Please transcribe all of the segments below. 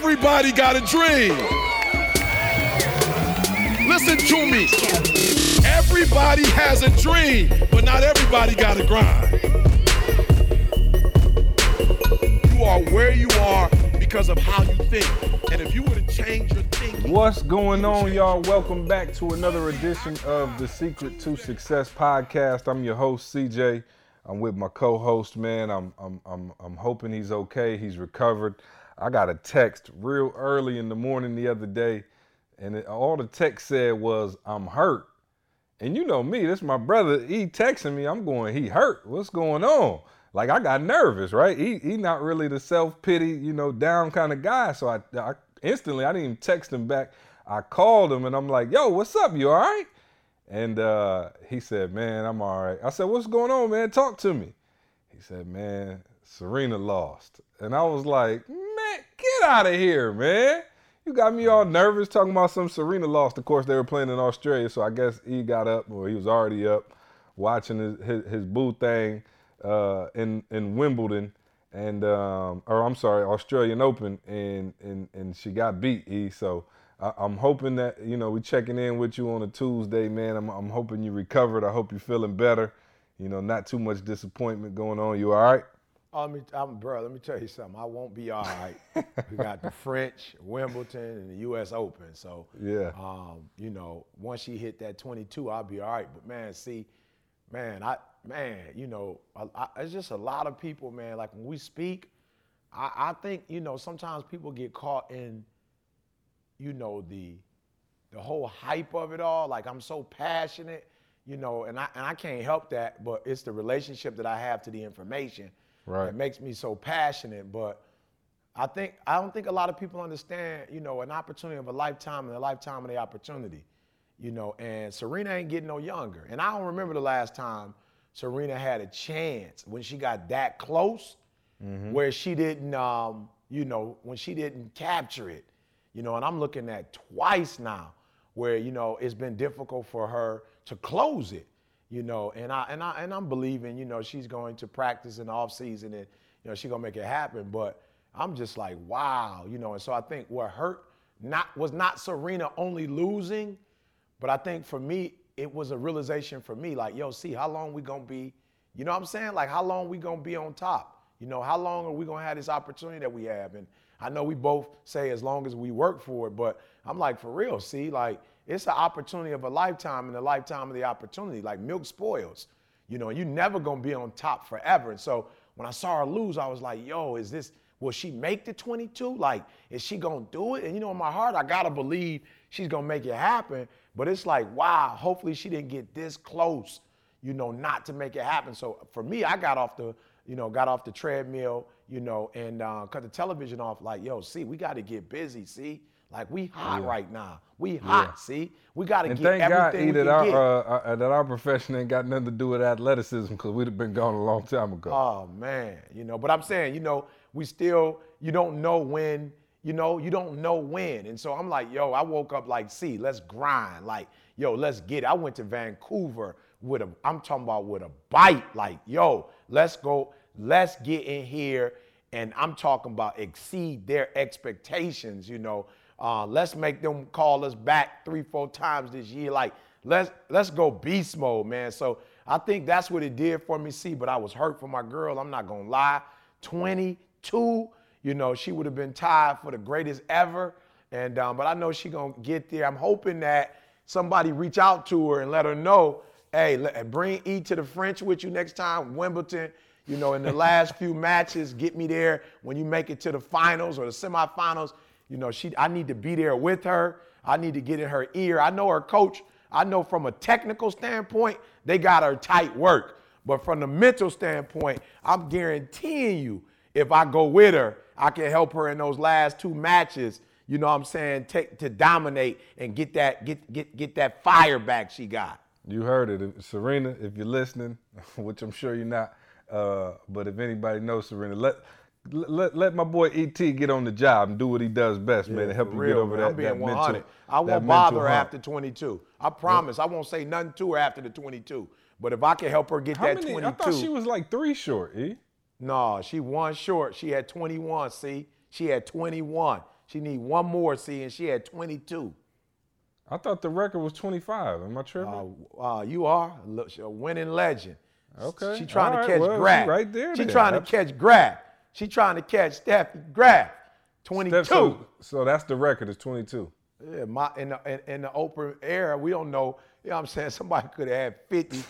Everybody got a dream. Listen to me. Everybody has a dream, but not everybody got a grind. You are where you are because of how you think. And if you were to change your thinking, What's going on, y'all? Welcome back to another edition of the Secret to Success podcast. I'm your host, CJ. I'm with my co-host, man. I'm I'm I'm I'm hoping he's okay. He's recovered. I got a text real early in the morning the other day, and it, all the text said was, "I'm hurt." And you know me, this my brother. He texting me. I'm going, he hurt. What's going on? Like I got nervous, right? He he not really the self pity, you know, down kind of guy. So I, I instantly I didn't even text him back. I called him and I'm like, yo, what's up? You all right? And uh, he said, man, I'm all right. I said, what's going on, man? Talk to me. He said, man, Serena lost. And I was like, man, get out of here, man. You got me all nervous talking about some Serena lost. Of course, they were playing in Australia, so I guess he got up, or he was already up, watching his his, his boo thing uh, in in Wimbledon, and um, or I'm sorry, Australian Open, and and and she got beat. E. So I, I'm hoping that you know we checking in with you on a Tuesday, man. I'm I'm hoping you recovered. I hope you're feeling better. You know, not too much disappointment going on. You all right? Oh, let me, I'm, bro, let me tell you something. I won't be all right. we got the French, Wimbledon, and the U.S. Open. So, Yeah. um, you know, once she hit that 22, I'll be all right. But man, see, man, I, man, you know, I, I, it's just a lot of people, man. Like when we speak, I, I think, you know, sometimes people get caught in, you know, the, the whole hype of it all. Like I'm so passionate, you know, and I and I can't help that, but it's the relationship that I have to the information Right. that makes me so passionate. But I think I don't think a lot of people understand, you know, an opportunity of a lifetime and a lifetime of the opportunity. You know, and Serena ain't getting no younger. And I don't remember the last time Serena had a chance when she got that close, where she didn't, um, you know, when she didn't capture it. You know, and I'm looking at twice now where you know it's been difficult for her to close it. You know, and I and I and I'm believing, you know, she's going to practice in the off season and you know she's gonna make it happen. But I'm just like, wow, you know, and so I think what hurt not was not Serena only losing, but I think for me, it was a realization for me, like, yo, see how long we gonna be, you know what I'm saying? Like how long we gonna be on top? You know, how long are we gonna have this opportunity that we have? And I know we both say as long as we work for it, but I'm like, for real, see, like it's an opportunity of a lifetime and a lifetime of the opportunity. Like milk spoils, you know, and you're never gonna be on top forever. And so when I saw her lose, I was like, yo, is this will she make the 22? Like, is she gonna do it? And you know, in my heart, I gotta believe she's gonna make it happen. But it's like, wow, hopefully she didn't get this close, you know, not to make it happen. So for me, I got off the, you know, got off the treadmill, you know, and uh, cut the television off. Like, yo, see, we got to get busy. See, like we hot right now. We hot. See, we got to get thank everything E, we that our, get. uh, uh, that our profession ain't got nothing to do with athleticism because we'd have been gone a long time ago. Oh man, you know, but I'm saying, you know, we still, you don't know when, you know, you don't know when. And so I'm like, yo, I woke up like, see, let's grind. Like, yo, let's get it. I went to Vancouver with a, I'm talking about with a bite. Like, yo, let's go, let's get in here. And I'm talking about exceed their expectations, you know. Uh, let's make them call us back three, four times this year. Like, let's let's go beast mode, man. So I think that's what it did for me. See, but I was hurt for my girl. I'm not gonna lie. 22, you know, she would have been tied for the greatest ever. And um, but I know she gonna get there. I'm hoping that somebody reach out to her and let her know, hey, let, bring E to the French with you next time, Wimbledon. You know, in the last few matches, get me there when you make it to the finals or the semifinals. You know, she I need to be there with her. I need to get in her ear. I know her coach. I know from a technical standpoint, they got her tight work. But from the mental standpoint, I'm guaranteeing you, if I go with her, I can help her in those last two matches. You know what I'm saying? Take to dominate and get that get get get that fire back she got. You heard it, Serena. If you're listening, which I'm sure you're not, uh, but if anybody knows Serena, let let, let my boy Et get on the job and do what he does best, man, and help you real, get over man. that, I'm being that 100. mental. I won't bother her after 22. I promise. I won't say nothing to her after the 22. But if I can help her get How that many? 22, I thought she was like three short. E. no, she one short. She had 21. See, she had 21. She need one more, see, and she had 22. I thought the record was 25. Am I tripping? Uh, uh, you are a winning legend. Okay. She trying to catch Well, Graf. right there She then. trying to catch Graf. She trying to catch Steffi Graf. 22. Steph, so, so that's the record. It's 22. Yeah, my in the in, in the open era, we don't know. You know what I'm saying? Somebody could have had 50,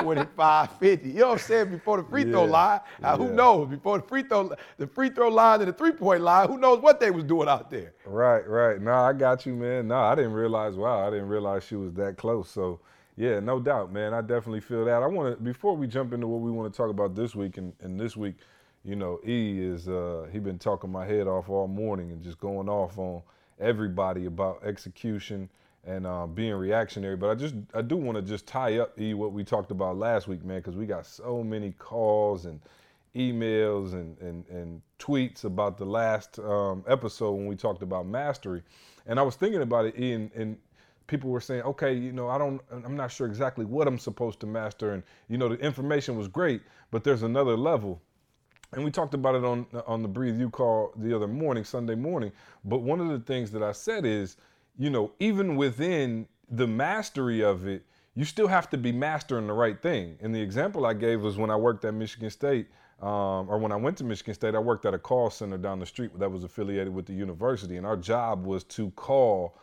25, 50. You know what I'm saying? Before the free throw Yeah, line. Uh, who yeah. knows? Before the free throw the free throw line and the three-point line, who knows what they was doing out there? Right, right. No, I got you, man. No, I didn't realize. Wow, I didn't realize she was that close. So, yeah, no doubt, man. I definitely feel that. I want to before we jump into what we want to talk about this week and, and this week, you know, E is uh, he been talking my head off all morning and just going off on everybody about execution and uh, being reactionary. But I just I do want to just tie up E what we talked about last week, man, because we got so many calls and emails and, and, and tweets about the last um, episode when we talked about mastery. And I was thinking about it, Ian, and people were saying, okay, you know, I don't, I'm not sure exactly what I'm supposed to master. And, you know, the information was great, but there's another level. And we talked about it on on the Breathe U call the other morning, Sunday morning. But one of the things that I said is, you know, even within the mastery of it, you still have to be mastering the right thing. And the example I gave was when I worked at Michigan State, um, or when I went to Michigan State, I worked at a call center down the street that was affiliated with the university, and our job was to call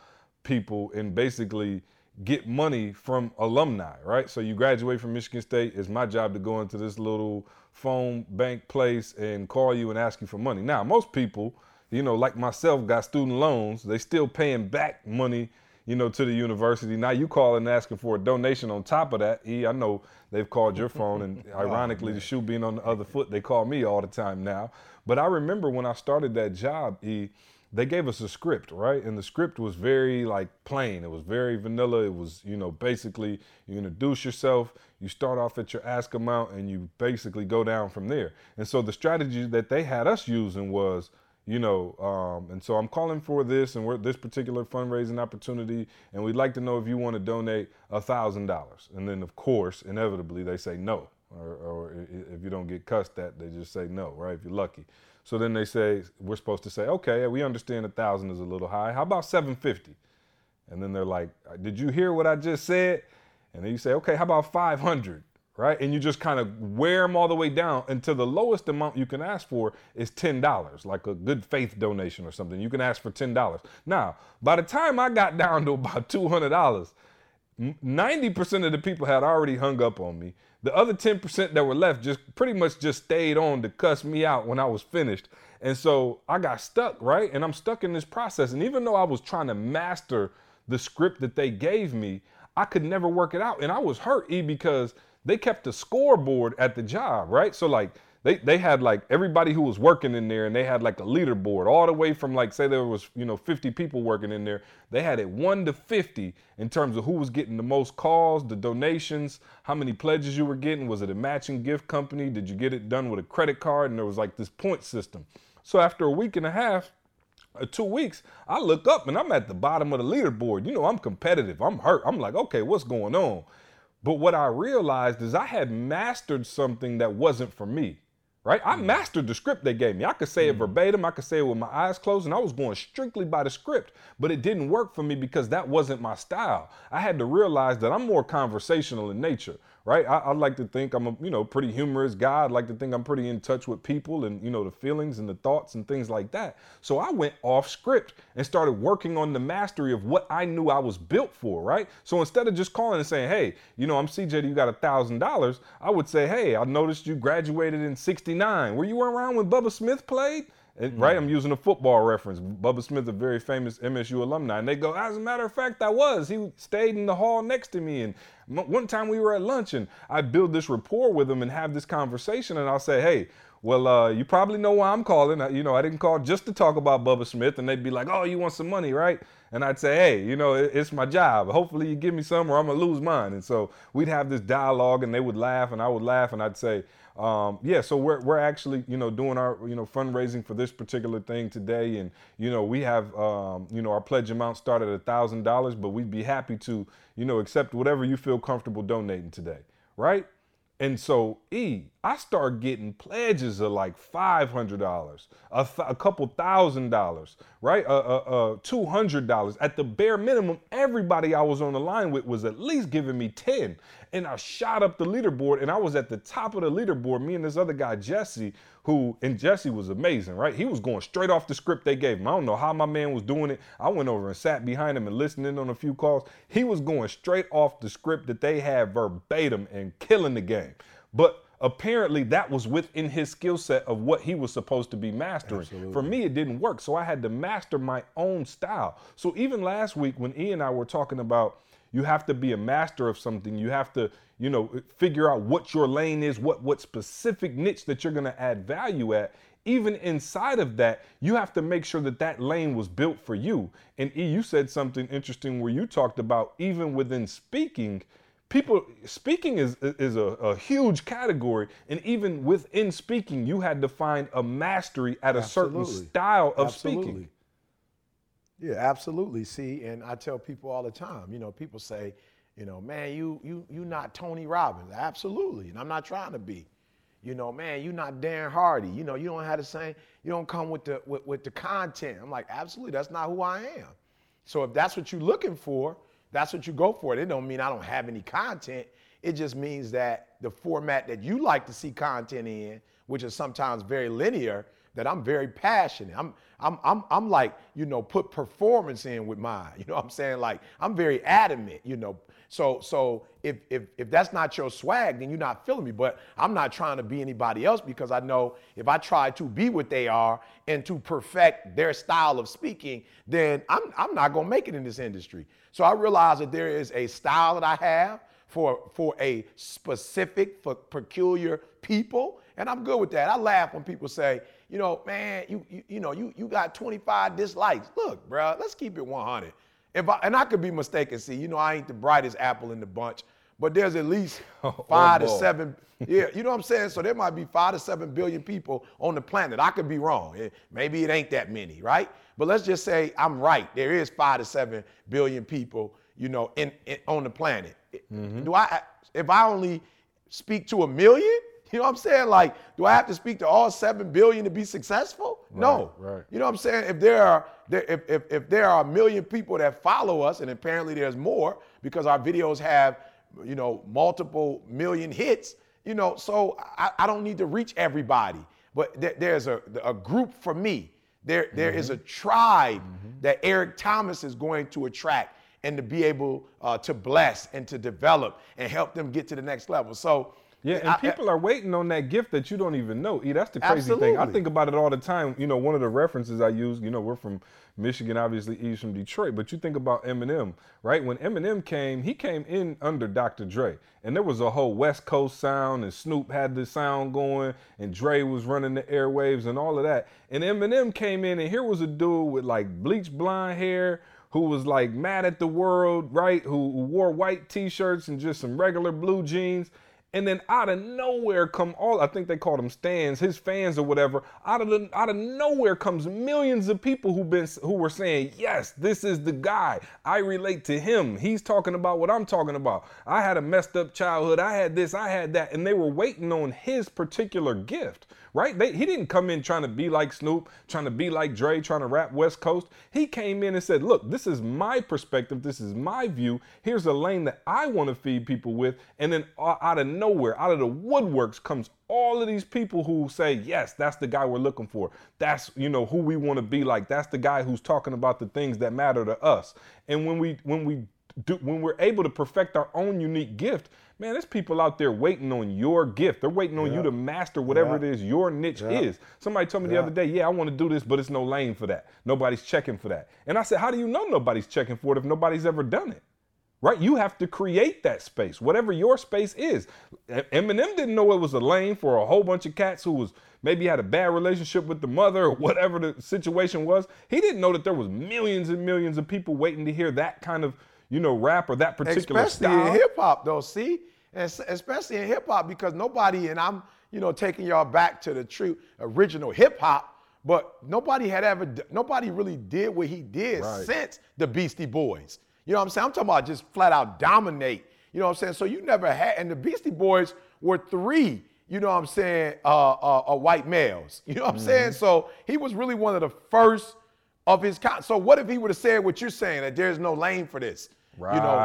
people and basically get money from alumni, right? So you graduate from Michigan State, it's my job to go into this little phone bank place and call you and ask you for money. Now, most people, you know, like myself, got student loans, they still paying back money, you know, to the university. Now you calling and asking for a donation on top of that. E, I know they've called your phone and oh, ironically the shoe being on the other foot, they call me all the time now. But I remember when I started that job, E, they gave us a script, right? And the script was very like plain. It was very vanilla. It was, you know, basically you introduce yourself, you start off at your ask amount, and you basically go down from there. And so the strategy that they had us using was, you know, um, and so I'm calling for this and we're this particular fundraising opportunity, and we'd like to know if you want to donate a thousand dollars. And then of course, inevitably they say no, or, or if you don't get cussed at, they just say no, right? If you're lucky. So then they say we're supposed to say, okay, we understand a thousand is a little high. How about 750? And then they're like, did you hear what I just said? And then you say, okay, how about 500? Right? And you just kind of wear them all the way down until the lowest amount you can ask for is $10, like a good faith donation or something. You can ask for $10. Now, by the time I got down to about $200, 90% of the people had already hung up on me. The other 10% that were left just pretty much just stayed on to cuss me out when I was finished. And so I got stuck, right? And I'm stuck in this process. And even though I was trying to master the script that they gave me, I could never work it out. And I was hurt, E, because they kept a scoreboard at the job, right? So like they they had like everybody who was working in there and they had like a leaderboard all the way from like say there was you know 50 people working in there they had it 1 to 50 in terms of who was getting the most calls the donations how many pledges you were getting was it a matching gift company did you get it done with a credit card and there was like this point system so after a week and a half uh, two weeks, I look up and I'm at the bottom of the leaderboard. You know, I'm competitive. I'm hurt. I'm like, okay, what's going on? But what I realized is I had mastered something that wasn't for me, right? I mm. mastered the script they gave me. I could say it mm. verbatim, I could say it with my eyes closed, and I was going strictly by the script, but it didn't work for me because that wasn't my style. I had to realize that I'm more conversational in nature, right? I, I like to think I'm a, you know, pretty humorous guy. I'd like to think I'm pretty in touch with people and, you know, the feelings and the thoughts and things like that. So I went off script and started working on the mastery of what I knew I was built for, right? So instead of just calling and saying, hey, you know, I'm CJ, you got a thousand dollars, I would say, hey, I noticed you graduated in 69. Were you around when Bubba Smith played? And, mm. Right, I'm using a football reference. Bubba Smith, a very famous MSU alumni, and they go, as a matter of fact, I was. He stayed in the hall next to me, and m- one time we were at lunch, and I build this rapport with him and have this conversation, and I'll say, hey, well, uh, you probably know why I'm calling. You know, I didn't call just to talk about Bubba Smith, and they'd be like, oh, you want some money, right? And I'd say, hey, you know, it- it's my job. Hopefully you give me some, or I'm gonna lose mine. And so we'd have this dialogue, and they would laugh, and I would laugh, and I'd say, um, yeah, so we're, we're actually, you know, doing our, you know, fundraising for this particular thing today. And, you know, we have, um, you know, our pledge amount started at a thousand dollars, but we'd be happy to, you know, accept whatever you feel comfortable donating today. Right. And so, E, I start getting pledges of like $500, a, th- a couple thousand dollars, right? Uh, uh, uh, $200. At the bare minimum, everybody I was on the line with was at least giving me 10. And I shot up the leaderboard and I was at the top of the leaderboard. Me and this other guy, Jesse, who, and Jesse was amazing, right? He was going straight off the script they gave him. I don't know how my man was doing it. I went over and sat behind him and listened in on a few calls. He was going straight off the script that they had verbatim and killing the game. But apparently that was within his skill set of what he was supposed to be mastering. Absolutely. For me, it didn't work. So I had to master my own style. So even last week when E and I were talking about you have to be a master of something, you have to, you know, figure out what your lane is, what what specific niche that you're going to add value at. Even inside of that, you have to make sure that that lane was built for you. And E, you said something interesting where you talked about even within speaking, people speaking is is a, a, huge category and even within speaking you had to find a mastery at a Absolutely. certain style of Absolutely. speaking Yeah, absolutely. See, and I tell people all the time, you know, people say, you know, man, you you you not Tony Robbins. Absolutely. And I'm not trying to be. You know, man, you not Darren Hardy. You know, you don't have the same, you don't come with the with, with the content. I'm like, absolutely, that's not who I am. So if that's what you're looking for, that's what you go for. It don't mean I don't have any content. It just means that the format that you like to see content in, which is sometimes very linear, that I'm very passionate. I'm I'm I'm I'm like, you know, put performance in with mine. You know what I'm saying? Like I'm very adamant, you know. So so if if if that's not your swag, then you're not feeling me. But I'm not trying to be anybody else because I know if I try to be what they are and to perfect their style of speaking, then I'm I'm not gonna make it in this industry. So I realize that there is a style that I have for for a specific for peculiar people and i'm good with that i laugh when people say you know man you you, you know you you got 25 dislikes look bro let's keep it 100 if I, and i could be mistaken see you know i ain't the brightest apple in the bunch but there's at least five to seven yeah you know what i'm saying? So there might be five to seven billion people on the planet. I could be wrong. Eh, maybe it ain't that many right? But let's just say i'm right. There is five to seven billion people you know in, in on the planet. Do i if i only speak to a million you know what i'm saying? Like do i have to speak to all seven billion to be successful no. Right. you know what i'm saying? If there are if, if, if there are a million people that follow us and apparently there's more because our videos have you know multiple million hits you know so i, I don't need to reach everybody. But there, there's a, a group for me. There, there is a tribe that Eric Thomas is going to attract and to be able uh, to bless and to develop and help them get to the next level. So, Yeah, and I- people are waiting on that gift that you don't even know. E, that's the crazy thing. I think about it all the time. You know, one of the references I use, you know, we're from Michigan, obviously, E's from Detroit, but you think about Eminem, right? When Eminem came, he came in under Dr. Dre, and there was a whole West Coast sound, and Snoop had the sound going, and Dre was running the airwaves and all of that. And Eminem came in, and here was a dude with like bleached blonde hair who was like mad at the world, right? Who, who wore white t-shirts and just some regular blue jeans. And then out of nowhere come all I think they called them stands, his fans or whatever. Out of the out of nowhere comes millions of people who been who were saying, "Yes, this is the guy. I relate to him. He's talking about what I'm talking about. I had a messed up childhood. I had this, I had that." And they were waiting on his particular gift, right? They, he didn't come in trying to be like Snoop, trying to be like Dre, trying to rap West Coast. He came in and said, "Look, this is my perspective. This is my view. Here's a lane that I want to feed people with." And then uh, out of nowhere, out of the woodworks comes all of these people who say, "Yes, that's the guy we're looking for. That's, you know, who we want to be like. That's the guy who's talking about the things that matter to us." And when we when we do, when we're able to perfect our own unique gift, man, there's people out there waiting on your gift. They're waiting on you to master whatever Yeah. it is your niche is. Somebody told me the other day, yeah, I want to do this, but it's no lane for that. Nobody's checking for that. And I said, how do you know nobody's checking for it if nobody's ever done it? Right? You have to create that space, whatever your space is. Eminem didn't know it was a lane for a whole bunch of cats who was maybe had a bad relationship with the mother or whatever the situation was. He didn't know that there was millions and millions of people waiting to hear that kind of, you know, rap or that particular especially style. in hip hop, though. See, and especially in hip hop, because nobody, and I'm, you know, taking y'all back to the true original hip hop, but nobody had ever, nobody really did what he did Right. since the Beastie Boys. You know what I'm saying? I'm talking about just flat out dominate. You know what I'm saying? So you never had, and the Beastie Boys were three, you know what I'm saying, uh, uh, uh, white males. You know what I'm Mm-hmm. saying? So he was really one of the first of his kind. So what if he would have said what you're saying that there's no lane for this? right, you know,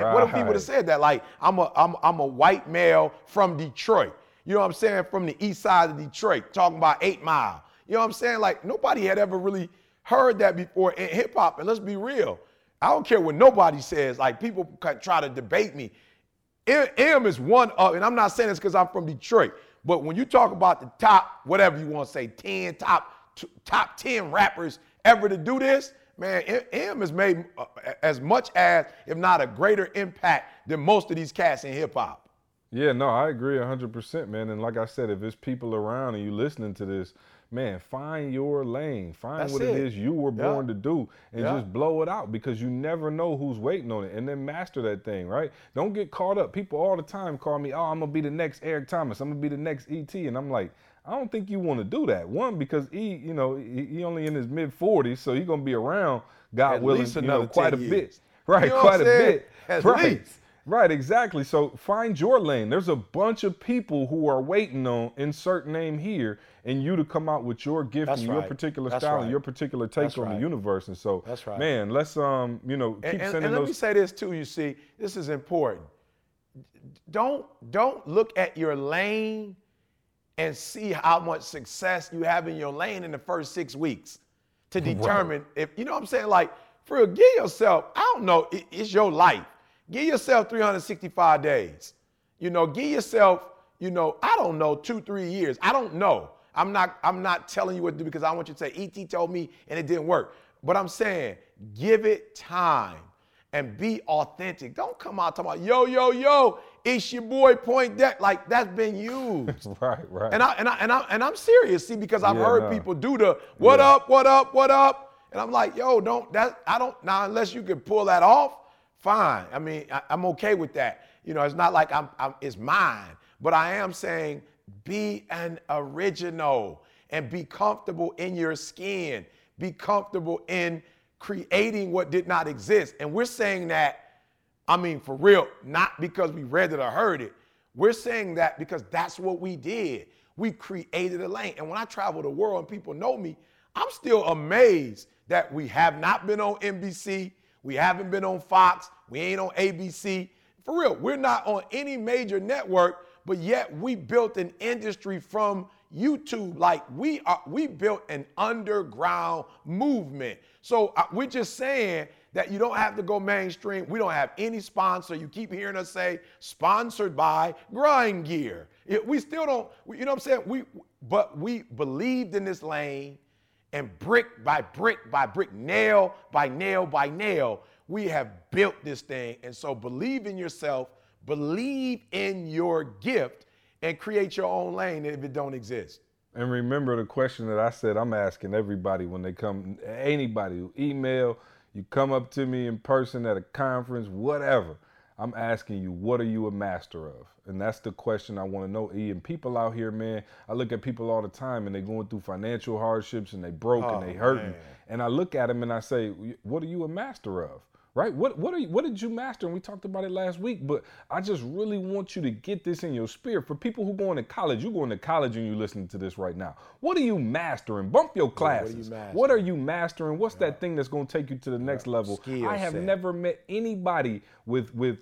Right, what if he would have said that? Like, I'm a, I'm, I'm a white male from Detroit. You know what I'm saying? From the east side of Detroit, talking about Eight Mile. You know what I'm saying? Like, nobody had ever really heard that before in hip hop. And let's be real. I don't care what nobody says. Like, people try to debate me. M is one of, and I'm not saying this because I'm from Detroit, but when you talk about the top, whatever you want to say, 10 top, top 10 rappers ever to do this, man, M- has made uh, as much as, if not a greater impact than most of these cats in hip hop. Yeah, no, I agree 100%, man. And like I said, if there's people around and you listening to this, man, find your lane. Find That's what it. it is you were Yeah. born to do and Yeah. just blow it out because you never know who's waiting on it and then master that thing, right? Don't get caught up. People all the time call me, oh, I'm going to be the next Eric Thomas. I'm going to be the next ET. And I'm like, I don't think you want to do that. One, because he, you know, he, he only in his mid 40s, so he's going to be around, God At willing, you know, quite a years. bit. Right, You know quite a bit. At right. least. Right, exactly. So find your lane. There's a bunch of people who are waiting on insert name here and you to come out with your gift That's and your particular That's style right. and your particular take That's on right. the universe. And so, That's right. man, let's um, you know, keep And, and- sending and let me say this too. You see, this is important. Don't don't look at your lane and see how much success you have in your lane in the first six weeks to determine if you know what I'm saying. Like, for real, give yourself. I don't know. it- it's your life. Give yourself 365 days. You know, give yourself. You know, I don't know, two, three years. I don't know. I'm not. I'm not telling you what to do because I want you to say, "Et told me," and it didn't work. But I'm saying, give it time and be authentic. Don't come out talking about, "Yo, yo, yo, it's your boy Point Deck." Like that's been used. right, right. And I and I and I and I'm serious, see, because I've Yeah, heard no. people do the what Yeah. up, what up, what up, and I'm like, yo, don't that I don't now unless you can pull that off, fine. I mean, I, I'm okay with that. You know, it's not like I'm, I'm it's mine, but I am saying be an original and be comfortable in your skin. Be comfortable in creating what did not exist. And we're saying that I mean, for real, not because we read it or heard it. We're saying that because that's what we did. We created a lane. And when I travel the world and people know me, I'm still amazed that we have not been on NBC, we haven't been on Fox, we ain't on ABC. For real, we're not on any major network, but yet we built an industry from YouTube. Like we are, we built an underground movement. So uh, we're just saying that you don't have to go mainstream. We don't have any sponsor. You keep hearing us say sponsored by Grind Gear. We still don't, you know what I'm saying? We, but we believed in this lane, and brick by brick by brick, nail by nail by nail, we have built this thing. And so believe in yourself, believe in your gift, and create your own lane if it don't exist. And remember the question that I said I'm asking everybody when they come, anybody who email, you come up to me in person at a conference, whatever. I'm asking you, what are you a master of? And that's the question I want to know, E. And people out here, man, I look at people all the time and they're going through financial hardships and they broke and oh, they hurting. man. And I look at them and I say, what are you a master of? Right? What what are you, what did you master? And we talked about it last week, but I just really want you to get this in your spirit. For people who going to college, you going to college and you listening to this right now. What are you mastering? Bump your what are classes. you mastering? What are you mastering? What's that thing that's going to take you to the next level? Skill I have set. never met anybody with with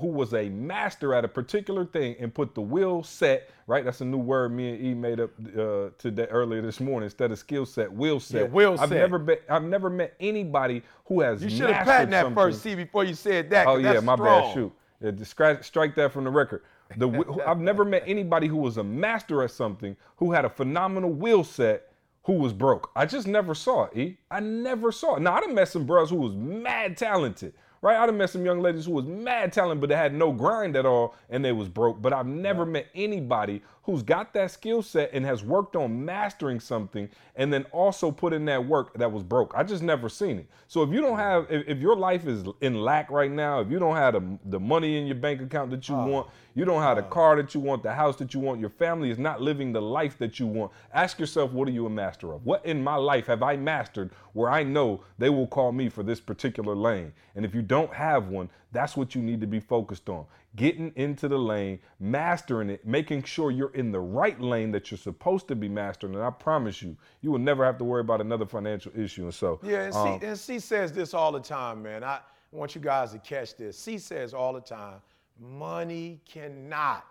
who was a master at a particular thing and put the will set right. That's a new word me and E made up uh, today earlier this morning instead of skill set. Will set. will I've set. never been. I've never met anybody who has. You should have patented that something. first C before you said that Oh yeah, my strong. bad. Shoot, yeah, scratch, strike that from the record. The I've never met anybody who was a master at something who had a phenomenal will set who was broke. I just never saw it. E. I never saw it. Now I done met some bros who was mad talented. Right, I done met some young ladies who was mad talented, but they had no grind at all, and they was broke. But I've never met anybody who's got that skill set and has worked on mastering something, and then also put in that work that was broke. I just never seen it. So if you don't have, if, if your life is in lack right now, if you don't have the, the money in your bank account that you uh. want, you don't have the car that you want, the house that you want, your family is not living the life that you want. Ask yourself, what are you a master of? What in my life have I mastered where I know they will call me for this particular lane? And if you don't have one, that's what you need to be focused on. Getting into the lane, mastering it, making sure you're in the right lane that you're supposed to be mastering. And I promise you, you will never have to worry about another financial issue. And so, Yeah, and, um, C, and C says this all the time, man. I want you guys to catch this. C says all the time, money cannot,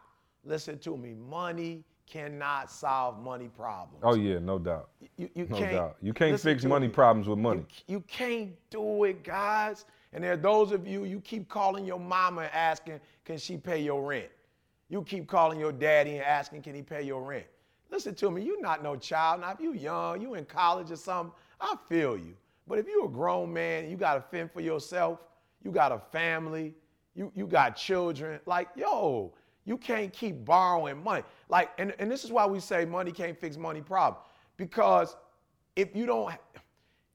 listen to me, money cannot solve money problems. oh yeah, no doubt. You, you No can't, doubt. You can't fix money me. problems with money. You, you can't do it, guys. And there are those of you, you keep calling your mama and asking, can she pay your rent? You keep calling your daddy and asking, can he pay your rent? Listen to me, you're not no child. Now, if you young, you in college or something, I feel you. But if you're a grown man, you got to fend for yourself, you got a family, you, you got children, like, yo, you can't keep borrowing money. Like, and, and this is why we say money can't fix money problem. Because if you don't,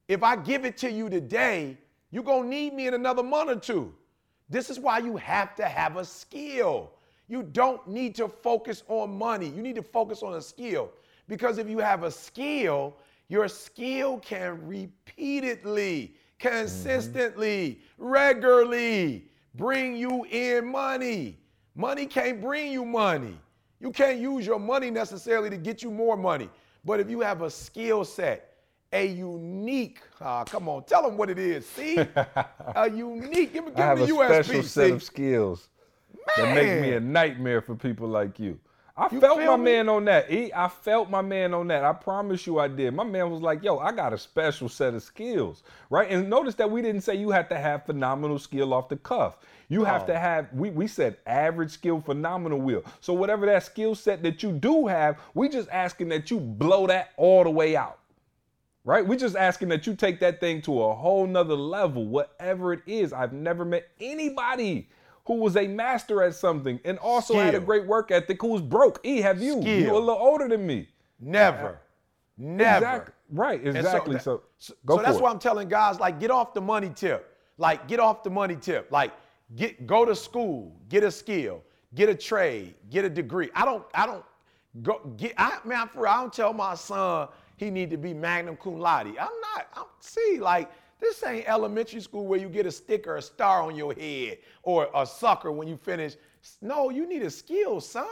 if I give it to you today, you're gonna need me in another month or two. This is why you have to have a skill. You don't need to focus on money. You need to focus on a skill. Because if you have a skill, your skill can repeatedly, consistently, regularly bring you in money. Money can't bring you money. You can't use your money necessarily to get you more money. But if you have a skill set, a unique, ah, come on, tell them what it is. See? a unique, give me, I give have me a USB. special set of skills that make me a nightmare for people like you. I You felt my me? man on that. E, I felt my man on that. I promise you I did. My man was like, yo, I got a special set of skills, right? And notice that we didn't say you had to have phenomenal skill off the cuff. You have Oh. to have, we, we said average skill, phenomenal will. So whatever that skill set that you do have, we just asking that you blow that all the way out right? We're just asking that you take that thing to a whole nother level, whatever it is. I've never met anybody who was a master at something and also had a great work ethic who was broke. E, have you? You're a little older than me. Never. Never. Right, And exactly. that- So, so, go so that's for why. I'm telling guys, like, get off the money tip. Like, get off the money tip. Like, get go to school, get a skill, get a trade, get a degree. I don't, I don't go get. I man, for real, I don't tell my son he need to be magna cum laude. I'm not. I'm see like. This ain't elementary school where you get a sticker, a star on your head, or a sucker when you finish. No, you need a skill, son.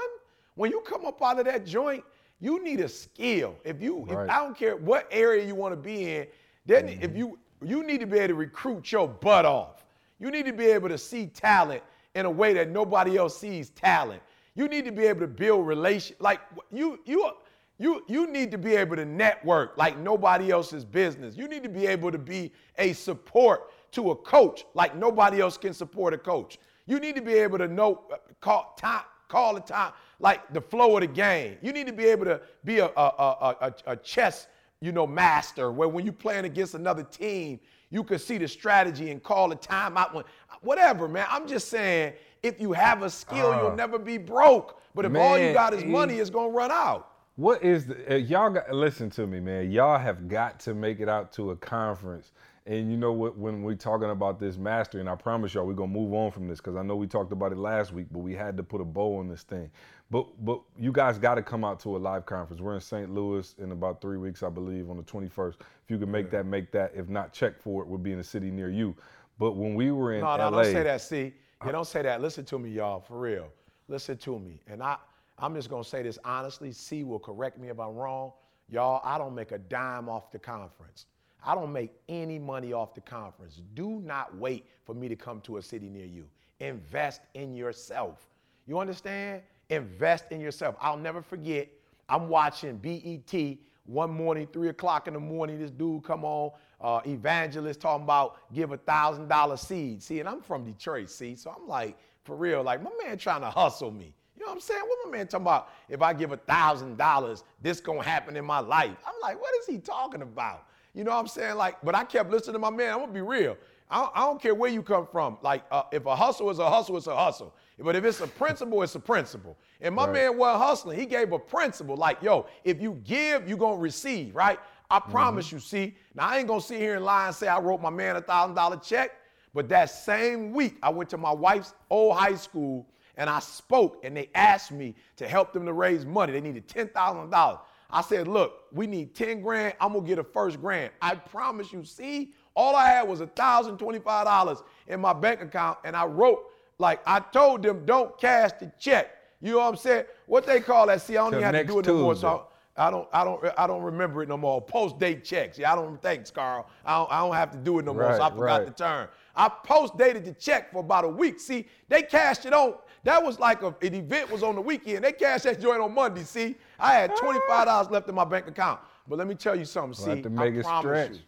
When you come up out of that joint, you need a skill. If you, if, I don't care what area you want to be in, then if mm-hmm. you, you need to be able to recruit your butt off. You need to be able to see talent in a way that nobody else sees talent. You need to be able to build relation. Like you, you, you, you need to be able to network like nobody else's business. You need to be able to be a support to a coach like nobody else can support a coach. You need to be able to know uh, call time, call the time, like the flow of the game. You need to be able to be a a, a, a, a chess, you know, master where when you're playing against another team, you can see the strategy and call the timeout. When, whatever, man. I'm just saying, if you have a skill, Uh, you'll never be broke. But if all you got is E- money, it's gonna run out. What is the, uh, y'all got? Listen to me, man. Y'all have got to make it out to a conference. And you know what? When we're talking about this master, and I promise y'all, we're gonna move on from this because I know we talked about it last week, but we had to put a bow on this thing. But but you guys got to come out to a live conference. We're in St. Louis in about three weeks, I believe, on the 21st. If you can make that, make that. If not, check for it. We'll be in a city near you. But when we were in No, no, LA, don't say that. See, you don't say that. Listen to me, y'all, for real. Listen to me. And I, I'm just gonna say this honestly. C will correct me if I'm wrong. Y'all, I don't make a dime off the conference. I don't make any money off the conference. Do not wait for me to come to a city near you. Invest in yourself. You understand? Invest in yourself. I'll never forget. I'm watching BET one morning, three o'clock in the morning. This dude come on, uh, evangelist talking about give a thousand dollar seed. See, and I'm from Detroit. See, so I'm like, for real, like my man trying to hustle me. Know what I'm saying? What my man talking about? If I give a thousand dollars, this gonna happen in my life. I'm like, what is he talking about? You know what I'm saying? Like, but I kept listening to my man. I'm gonna be real. I don't, I don't care where you come from. Like, uh, if a hustle is a hustle, it's a hustle. But if it's a principle, it's a principle. And my Right. man wasn't hustling. He gave a principle. Like, yo, if you give, you're gonna receive, right? I promise you. See, now I ain't gonna sit here and lie and say I wrote my man a thousand dollar check. But that same week, I went to my wife's old high school and I spoke, and they asked me to help them to raise money. They needed ten thousand dollars. I said, look, we need 10 grand. I'm gonna get a first grant. I promise you, see, all I had was $1,025 in my bank account, and I wrote, like, I told them, don't cash the check. You know what I'm saying? What they call that? See, I don't even have to do it no more. So I don't, I don't, I don't remember it no more. Post date checks. Yeah, I don't. Thanks, Carl. I don't, I don't have to do it no more. So I forgot right. the term. I post dated the check for about a week. See, they cashed it on. That was like a, an event was on the weekend. They cashed that joint on Monday. See, I had twenty five dollars left in my bank account. But let me tell you something. We'll See, to make I it promise stretch. you.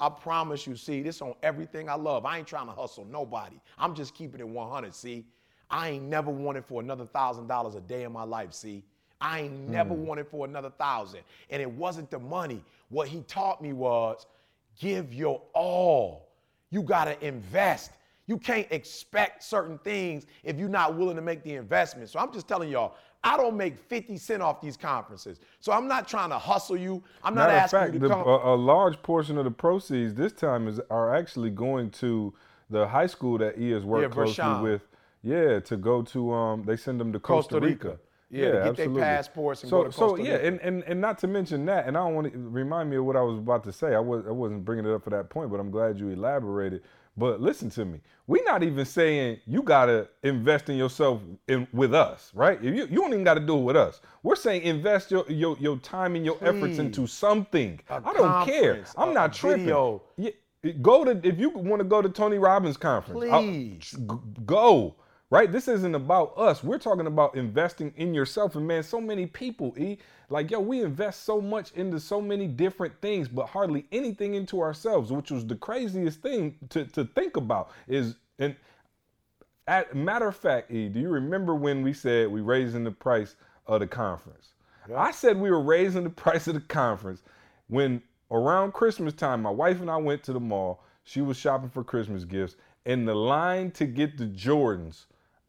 I promise you, see, this on everything I love. I ain't trying to hustle nobody. I'm just keeping it 100, see. I ain't never wanted for another thousand dollars a day in my life, see. I ain't never hmm. wanted for another thousand. And it wasn't the money. What he taught me was give your all. You gotta invest. You can't expect certain things if you're not willing to make the investment. So I'm just telling y'all, I don't make 50 cent off these conferences. So I'm not trying to hustle you. I'm not Matter asking fact, you to the, come. a, a large portion of the proceeds this time is are actually going to the high school that E has worked Yeah, closely with. Yeah, to go to um, they send them to Costa, Costa Rica. Yeah, to get their passports and so, go to so Costa yeah, Rica. and, and and not to mention that, and I don't want to remind me of what I was about to say. I was I wasn't bringing it up for that point, but I'm glad you elaborated. But listen to me. We're not even saying you gotta invest in yourself in with us, right? You you don't even gotta do it with us. We're saying invest your your, your time and your efforts into something. I don't care. I'm not tripping. video. Yeah, go to if you want to go to Tony Robbins conference. I'll- Please. g- go. Right? This isn't about us. We're talking about investing in yourself. And man, so many people, E, like, yo, we invest so much into so many different things, but hardly anything into ourselves, which was the craziest thing to, to think about. Is and at matter of fact, E, do you remember when we said we raising the price of the conference? I said we were raising the price of the conference when around Christmas time, my wife and I went to the mall. She was shopping for Christmas gifts, and the line to get the Jordans,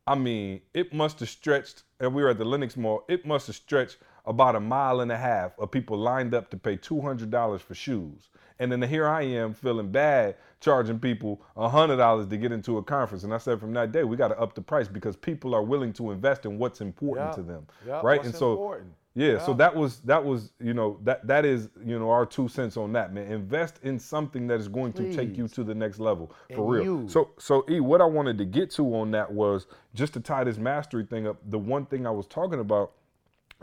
I mean, it must have stretched, and we were at the Lenox Mall, it must have stretched about a mile and a half of people lined up to pay $200 for shoes. And then here I am feeling bad charging people $100 to get into a conference. And I said from that day, we got to up the price because people are willing to invest in what's important Yeah. to them. Yeah, right? and so important. Yeah, so that was that was, you know, that that is, you know, our two cents on that, man. Invest in something that is going to take you to the next level for And real. you. So so E, what I wanted to get to on that was just to tie this mastery thing up. The one thing I was talking about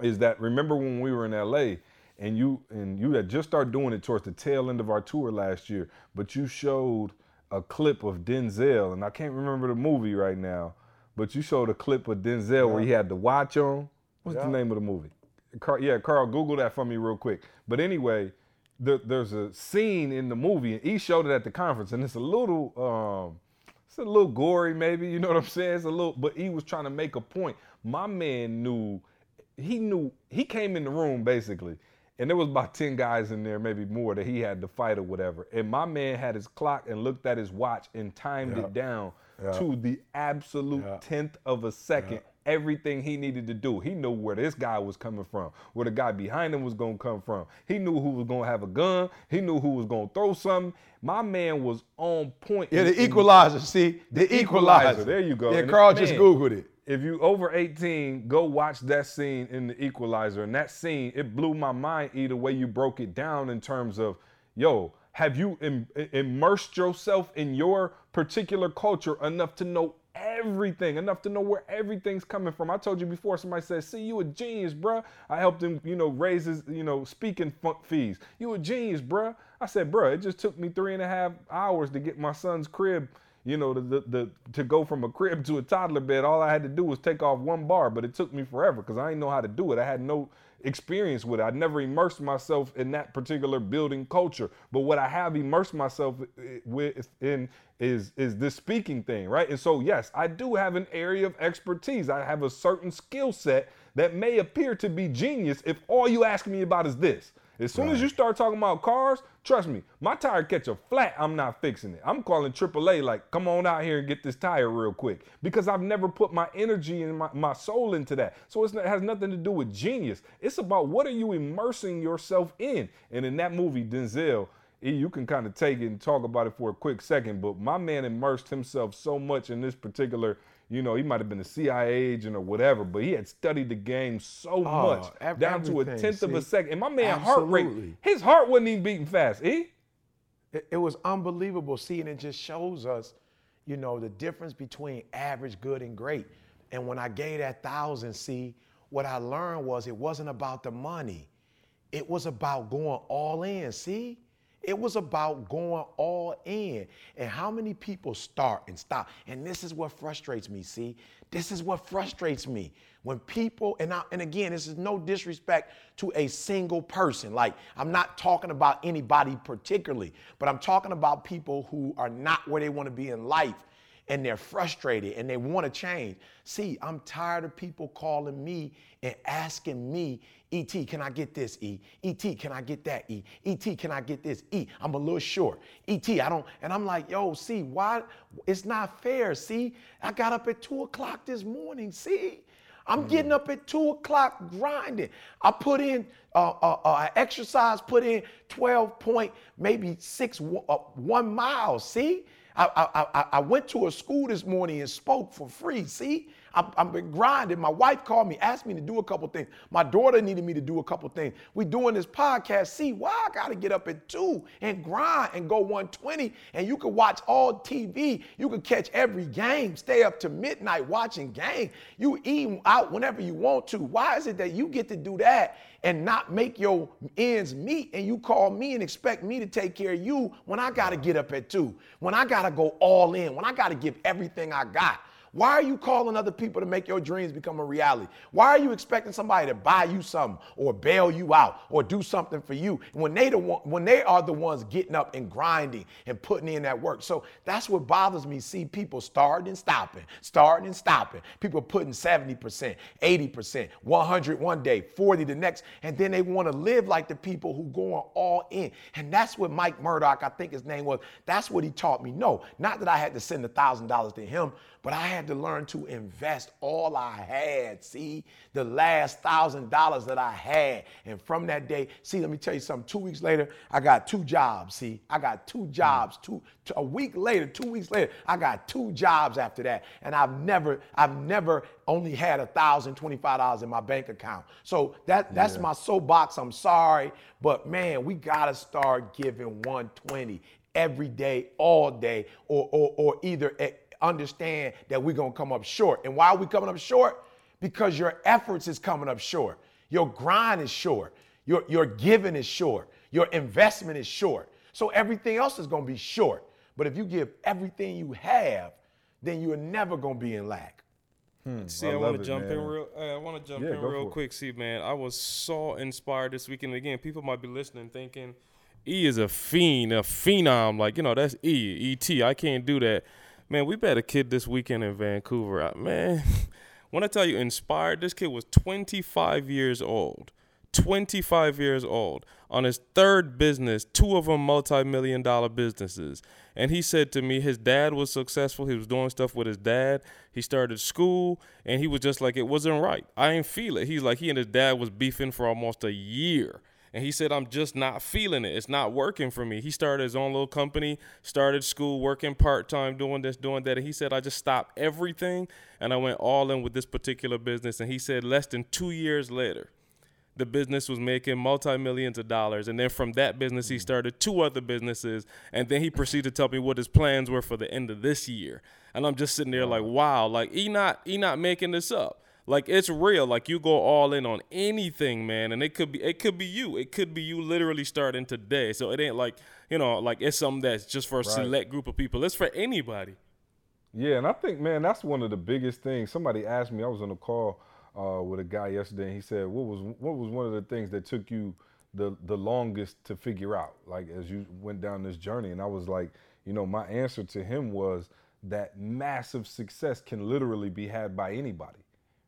is that remember when we were in LA and you and you had just started doing it towards the tail end of our tour last year, but you showed a clip of Denzel, and I can't remember the movie right now, but you showed a clip of Denzel where he had the watch on. What's the name of the movie? Carl, yeah, Carl, Google that for me real quick. But anyway, there, there's a scene in the movie, and he showed it at the conference, and it's a little, um, it's a little gory, maybe. You know what I'm saying? It's a little, but he was trying to make a point. My man knew, he knew, he came in the room basically, and there was about 10 guys in there, maybe more, that he had to fight or whatever. And my man had his clock and looked at his watch and timed it down to the absolute tenth of a second. Everything he needed to do. He knew where this guy was coming from, where the guy behind him was gonna come from. He knew who was gonna have a gun. He knew who was gonna throw something. My man was on point. Yeah, the equalizer. See, the, The equalizer. Equalizer, there you go. Yeah, And Carl just googled it. If you over 18, go watch that scene in the Equalizer. And that scene, it blew my mind either way you broke it down in terms of, yo, have you Im- immersed yourself in your particular culture enough to know everything, enough to know where everything's coming from? I told you before, somebody said, see, you a genius, bruh. I helped him, you know, raise his, you know, speaking fees. You a genius, bruh. I said, bruh, it just took me three and a half hours to get my son's crib you know, the, the, the to go from a crib to a toddler bed, all I had to do was take off one bar, but it took me forever because I didn't know how to do it. I had no experience with it. I never immersed myself in that particular building culture. But what I have immersed myself with in is is this speaking thing, right? And so yes, I do have an area of expertise. I have a certain skill set that may appear to be genius if all you ask me about is this. As soon as you start talking about cars, trust me, my tire catch a flat, I'm not fixing it. I'm calling AAA like, come on out here and get this tire real quick. Because I've never put my energy and my, my soul into that. So it's, it has nothing to do with genius. It's about what are you immersing yourself in. And in that movie, Denzel, E, you can kind of take it and talk about it for a quick second, but my man immersed himself so much in this particular, you know, he might have been a CIA agent or whatever, but he had studied the game so Oh, much down to a tenth of a second. And my man heart rate, his heart wasn't even beating fast. E? It, it was unbelievable seeing it just shows us, you know, the difference between average, good, and great. And when I gave that thousand, see, what I learned was it wasn't about the money. It was about going all in, see? It was about going all in. And how many people start and stop? And this is what frustrates me, see? This is what frustrates me. When people, and, I, and again, this is no disrespect to a single person. Like, I'm not talking about anybody particularly, but I'm talking about people who are not where they want to be in life and they're frustrated and they want to change. See, I'm tired of people calling me and asking me, ET, can I get this? E. ET, can I get that? E. ET, can I get this? E. I'm a little short. ET, I don't, and I'm like, yo, see, why? It's not fair. See, I got up at two o'clock this morning. See, I'm getting up at two o'clock grinding. I put in uh, uh, uh, exercise, put in 12 point, maybe six, uh, one mile. See, I, I, I, I went to a school this morning and spoke for free. See, I'm, I've been grinding. My wife called me, asked me to do a couple things. My daughter needed me to do a couple things. We doing this podcast. See, why I got to get up at two and grind and go 120, and you can watch all TV. You can catch every game. Stay up to midnight watching game. You eat out whenever you want to. Why is it that you get to do that and not make your ends meet, and you call me and expect me to take care of you when I got to get up at two, when I got to go all in, when I got to give everything I got? Why are you calling other people to make your dreams become a reality? Why are you expecting somebody to buy you something or bail you out or do something for you when they the one, when they are the ones getting up and grinding and putting in that work? So that's what bothers me. See people starting and stopping, starting and stopping. People putting 70%, 80%, 100 one day, 40 the next, and then they want to live like the people who going all in. And that's what Mike Murdock, I think his name was, that's what he taught me. No, not that I had to send a thousand dollars to him, but I had to learn to invest all I had. See, the last thousand dollars that I had. And from that day, see, let me tell you something. Two weeks later, I got two jobs. See, I got two hmm. jobs. Two, two a week later, two weeks later, I got two jobs after that. And I've never, I've never only had a thousand twenty-five dollars in my bank account. So that that's my soapbox. I'm sorry, but man, we gotta start giving 120 every day, all day, or or, or either understand that we're gonna come up short. And why are we coming up short? Because your efforts is coming up short. Your grind is short. Your, your giving is short. Your investment is short. So everything else is gonna be short. But if you give everything you have, then you're never gonna be in lack. See, I I, want to jump in real. Uh, I want to jump Yeah, in real for it. quick. See, man, I was so inspired this weekend. Again, people might be listening, thinking, "E is a fiend, a phenom." Like you know, that's E, E-T. I can't do that. Man, we met a kid this weekend in Vancouver. Man, when I tell you inspired, this kid was 25 years old. 25 years old on his third business, two of them multi-million dollar businesses. And he said to me his dad was successful. He was doing stuff with his dad. He started school and he was just like it wasn't right. I ain't feel it. He's like he and his dad was beefing for almost a year. And he said, I'm just not feeling it. It's not working for me. He started his own little company, started school, working part time, doing this, doing that. And he said, I just stopped everything and I went all in with this particular business. And he said, less than two years later, the business was making multi millions of dollars. And then from that business, he mm. started two other businesses. And then he proceeded to tell me what his plans were for the end of this year. And I'm just sitting there like, wow, like he not he not making this up. Like it's real. Like you go all in on anything, man. And it could be it could be you. It could be you literally starting today. So it ain't like, you know, like it's something that's just for a select group of people. It's for anybody. Yeah, and I think, man, that's one of the biggest things. Somebody asked me, I was on a call uh, with a guy yesterday, and he said, "What was what was one of the things that took you the the longest to figure out, like as you went down this journey?" And I was like, you know, my answer to him was that massive success can literally be had by anybody.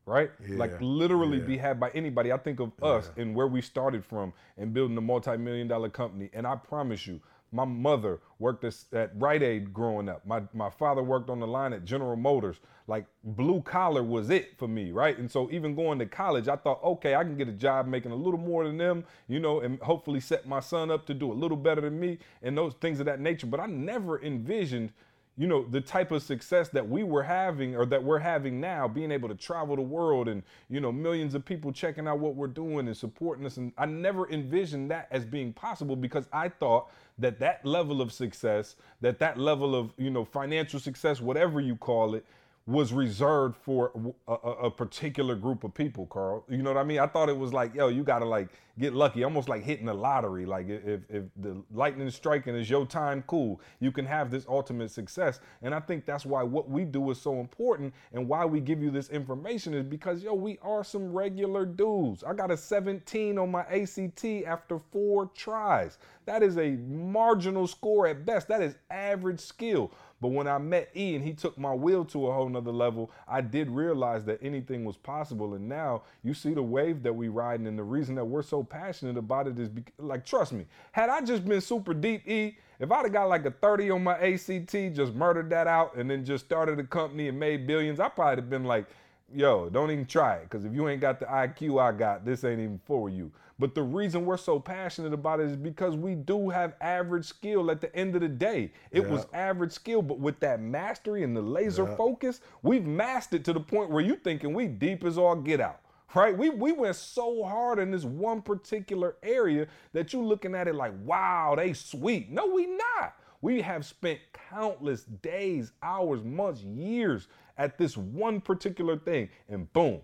Right? like literally yeah. be had by anybody. I think of us and where we started from and building a multi-million dollar company. And I promise you, My mother worked at, at Rite Aid growing up. My my father worked on the line at General Motors. Like blue collar was it for me, right? And so even going to college, I thought, okay, I can get a job making a little more than them, you know, and hopefully set my son up to do a little better than me and those things of that nature. But I never envisioned you know the type of success that we were having or that we're having now being able to travel the world and you know millions of people checking out what we're doing and supporting us. And i never envisioned that as being possible because i thought that that level of success that that level of you know financial success whatever you call it was reserved for a, a, particular group of people, Carl. You know what I mean? I thought it was like, yo, you gotta like get lucky, almost like hitting the lottery. Like if if the lightning striking is your time, cool. You can have this ultimate success. And I think that's why what we do is so important and why we give you this information is because yo, we are some regular dudes. I got a 17 on my ACT after four tries. That is a marginal score at best. That is average skill. But when I met E and he took my will to a whole nother level, I did realize that anything was possible. And now you see the wave that we riding, and the reason that we're so passionate about it is because, like, trust me, had I just been super deep E, if I'd have got like a 30 on my ACT, just murdered that out, and then just started a company and made billions, I probably have been like, yo, don't even try it. Because if you ain't got the IQ I got, this ain't even for you. But the reason we're so passionate about it is because we do have average skill at the end of the day. It yeah. was average skill, but with that mastery and the laser yeah. focus, we've mastered to the point where you thinking we deep as all get out. Right? We we went so hard in this one particular area that you looking at it like, wow, they sweet. No, we not. We have spent countless days, hours, months, years at this one particular thing, and boom,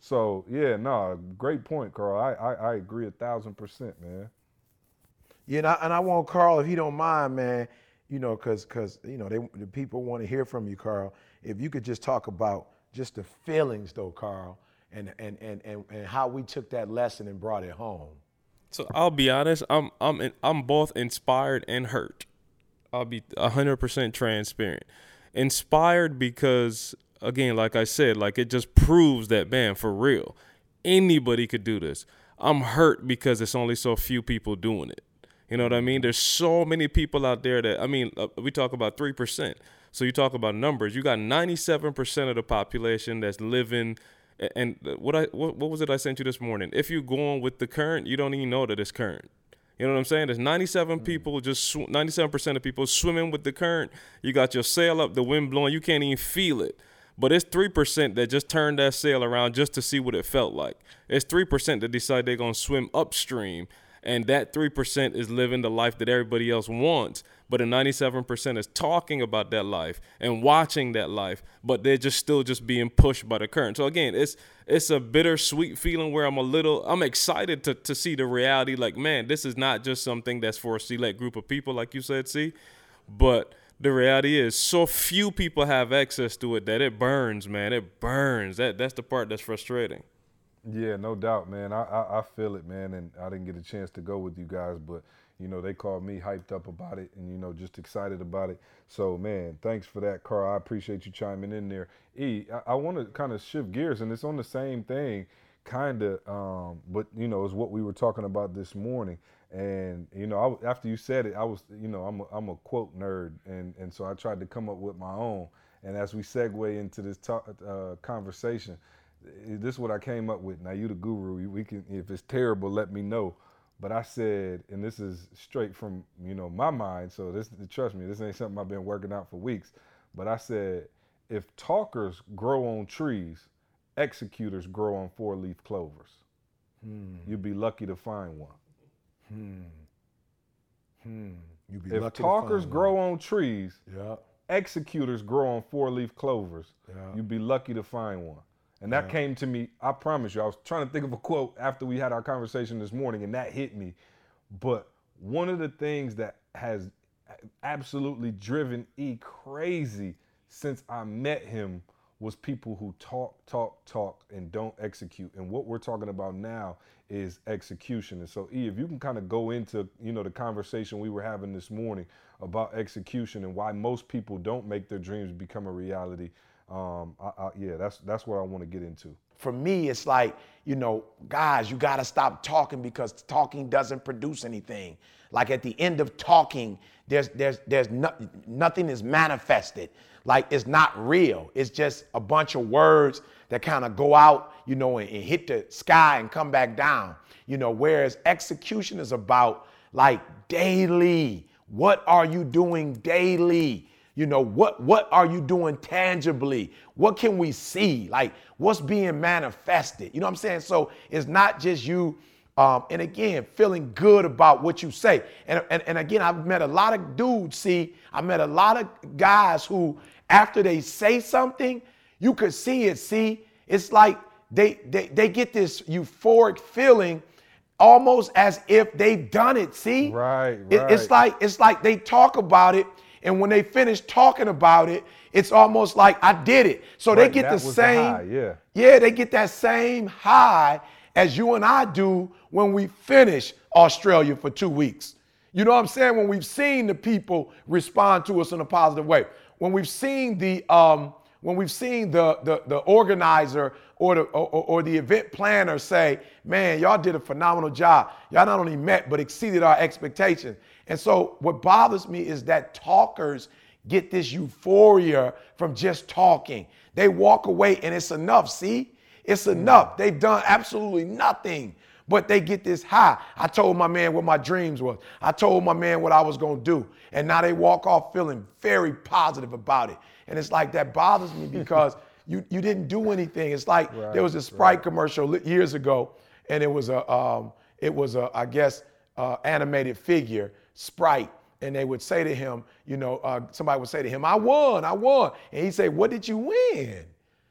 so yeah, no, great point, Carl. I, I, I agree a thousand percent, man. Yeah, and I, and I want Carl, if you don't mind, man, you know, cause cause you know they the people want to hear from you, Carl. If you could just talk about just the feelings, though, Carl, and and and and, and how we took that lesson and brought it home. So I'll be honest, I'm I'm I'm both inspired and hurt. I'll be hundred percent transparent. Inspired because again, like I said, like it just proves that man, for real, anybody could do this. I'm hurt because it's only so few people doing it. You know what I mean? There's so many people out there that I mean, uh, we talk about three percent. So you talk about numbers. You got 97% of the population that's living. And what I what, what was it I sent you this morning? If you're going with the current, you don't even know that it's current. You know what I'm saying? There's 97 mm. people, just sw- 97% of people swimming with the current. You got your sail up, the wind blowing. You can't even feel it. But it's 3% that just turned that sail around just to see what it felt like. It's 3% that decide they're going to swim upstream. And that 3% is living the life that everybody else wants. But the 97% is talking about that life and watching that life, but they're just still just being pushed by the current. So again, it's it's a bittersweet feeling where I'm a little I'm excited to to see the reality like, man, this is not just something that's for a select group of people, like you said, see, but the reality is so few people have access to it that it burns, man. It burns. That that's the part that's frustrating. Yeah, no doubt, man. I, I, I feel it, man. And I didn't get a chance to go with you guys, but you know they called me hyped up about it, and you know just excited about it. So man, thanks for that, Carl. I appreciate you chiming in there. E, I, I want to kind of shift gears, and it's on the same thing, kind of, um, but you know, is what we were talking about this morning. And you know, I, after you said it, I was, you know, I'm a, I'm a quote nerd, and and so I tried to come up with my own. And as we segue into this talk, uh, conversation, this is what I came up with. Now you the guru. We can, if it's terrible, let me know. But I said, and this is straight from you know my mind. So this, trust me, this ain't something I've been working out for weeks. But I said, if talkers grow on trees, executors grow on four-leaf clovers. Hmm. You'd be lucky to find one. Hmm. Hmm. You be if talkers grow one. on trees, yeah. executors grow on four leaf clovers. Yeah. You'd be lucky to find one. And that yeah. came to me, I promise you, I was trying to think of a quote after we had our conversation this morning, and that hit me. But one of the things that has absolutely driven E crazy since I met him was people who talk, talk, talk, and don't execute. And what we're talking about now is execution. And so, E, if you can kind of go into, you know, the conversation we were having this morning about execution and why most people don't make their dreams become a reality. Um, I, I, yeah, that's that's what I want to get into. for me, it's like, you know, guys, you gotta stop talking because talking doesn't produce anything. Like at the end of talking, there's there's there's no, nothing is manifested. Like it's not real. It's just a bunch of words that kind of go out, you know, and, and hit the sky and come back down. You know, whereas execution is about like daily. What are you doing daily? You know, what what are you doing tangibly? What can we see? Like what's being manifested? You know what I'm saying? So it's not just you um, and again, feeling good about what you say. And, and, and again, I've met a lot of dudes, see, I met a lot of guys who, after they say something, you could see it, see, it's like they, they, they get this euphoric feeling almost as if they've done it, see? Right, It- right. it's like, it's like they talk about it, and when they finish talking about it, it's almost like I did it. So they get the was the same, high, yeah. yeah, they get that same high as you and I do when we finish Australia for two weeks. You know what I'm saying? When we've seen the people respond to us in a positive way, when we've seen the um, when we've seen the the, the organizer or the or, or- the event planner say, "Man, y'all did a phenomenal job. Y'all not only met but exceeded our expectations." And so, what bothers me is that talkers get this euphoria from just talking. They walk away and it's enough. See, it's enough. They've done absolutely nothing, but they get this high. I told my man what my dreams was. I told my man what I was gonna do, and now they walk off feeling very positive about it. And it's like that bothers me because you you didn't do anything. It's like there was a Sprite commercial years ago, and it was a um, it was a I guess uh, animated figure Sprite. And they would say to him, you know, uh, somebody would say to him, I won, I won. And he'd say, What did you win?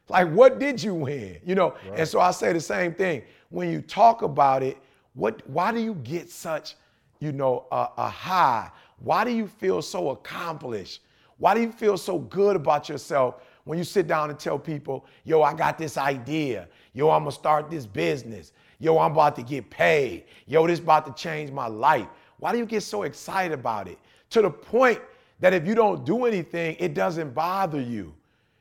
Like, what did you win? You know, and so I say the same thing. When you talk about it, what why do you get such, you know, a, a high? Why do you feel so accomplished? Why do you feel so good about yourself when you sit down and tell people, yo, I got this idea. Yo, I'm gonna start this business. Yo, I'm about to get paid. Yo, this about to change my life. Why do you get so excited about it? To the point that if you don't do anything, it doesn't bother you.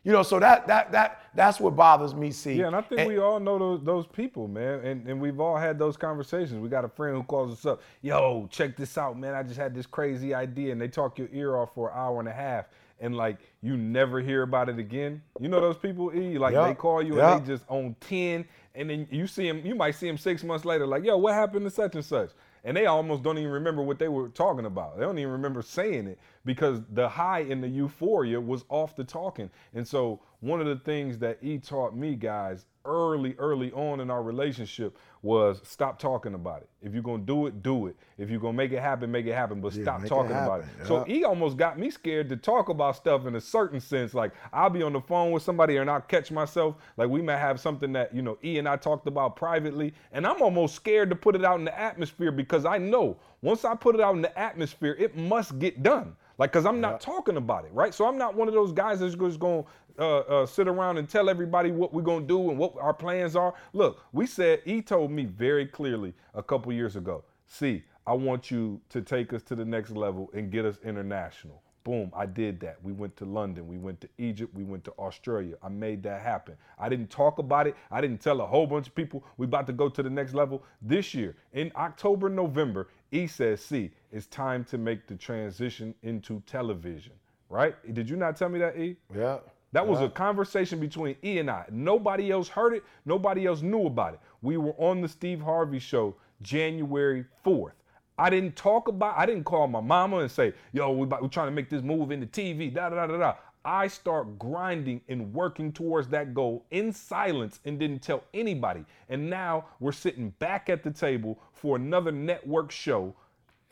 You know, so that that that that's what bothers me. See, Yeah, and I think we all know those those people, man, and and we've all had those conversations. We got a friend who calls us up, yo, check this out, man. I just had this crazy idea, and they talk your ear off for an hour and a half, and like you never hear about it again. You know those people, E, like Yeah, they call you yeah. and they just on ten, and then you see them, you might see them six months later, like, yo, what happened to such and such? And they almost don't even remember what they were talking about. They don't even remember saying it because the high and the euphoria was off the talking. And so one of the things that E taught me, guys, early, early on in our relationship was stop talking about it. If you're gonna do it, do it. If you're gonna make it happen, make it happen. But stop make it talking about it. happen, So he almost got me scared to talk about stuff in a certain sense. Like I'll be on the phone with somebody and I'll catch myself. Like we might have something that, you know, E and I talked about privately. And I'm almost scared to put it out in the atmosphere because I know once I put it out in the atmosphere, it must get done. Like, cause I'm not talking about it, right? So I'm not one of those guys that's just gonna uh, uh, sit around and tell everybody what we're gonna do and what our plans are. Look, we said he told me very clearly a couple years ago. See, I want you to take us to the next level and get us international. Boom, I did that. We went to London, we went to Egypt, we went to Australia. I made that happen. I didn't talk about it. I didn't tell a whole bunch of people we about to go to the next level. This year, in October, November, E says, see, it's time to make the transition into television. Right? Did you not tell me that, E? yeah. That was a conversation between E and I. Nobody else heard it. Nobody else knew about it. We were on the Steve Harvey show January 4th. I didn't talk about, I didn't call my mama and say, yo, we about, we're trying to make this move into TV, da da da da da. I start grinding and working towards that goal in silence and didn't tell anybody. And now we're sitting back at the table for another network show.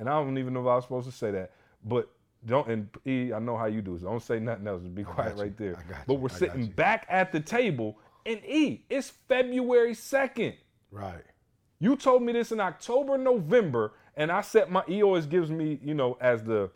And I don't even know if I was supposed to say that, but don't and E, I know how you do this. Don't say nothing else. Be quiet right there. But we're sitting back at the table, and E, it's February 2nd. Right. You told me this in October, November, and I set my he always gives me, you know, as the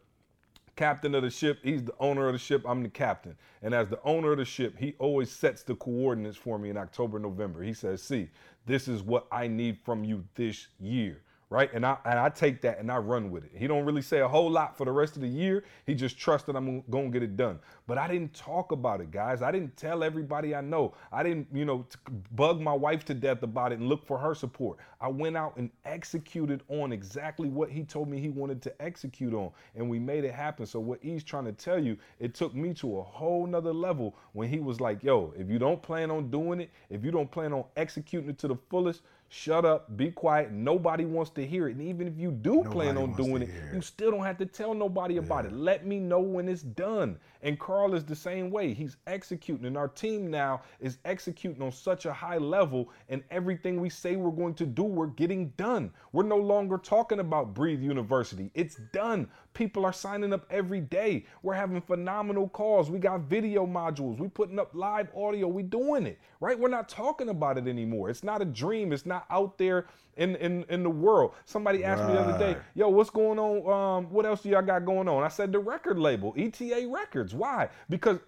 captain of the ship, he's the owner of the ship, I'm the captain. And as the owner of the ship, he always sets the coordinates for me in October, November. He says, see, this is what I need from you this year, right? And I and I take that and I run with it. He don't really say a whole lot for the rest of the year. He just trusts that I'm gonna get it done. But I didn't talk about it, guys. I didn't tell everybody I know. I didn't, you know, bug my wife to death about it and look for her support. I went out and executed on exactly what he told me he wanted to execute on, and we made it happen. So what he's trying to tell you, it took me to a whole nother level when he was like, "Yo, if you don't plan on doing it, if you don't plan on executing it to the fullest." Shut up, be quiet. Nobody wants to hear it. And even if you do Nobody plan on doing to it, you still don't have to tell nobody about it. Let me know when it's done. And Carl is the same way. He's executing. And our team now is executing on such a high level. And everything we say we're going to do, we're getting done. We're no longer talking about Breathe University. It's done. People are signing up every day. We're having phenomenal calls. We got video modules. We're putting up live audio. We doing it, right? We're not talking about it anymore. It's not a dream. It's not out there in in, in the world. Somebody asked me the other day, yo, what's going on? Um, what else do y'all got going on? I said the record label, ETA Records. Why? Because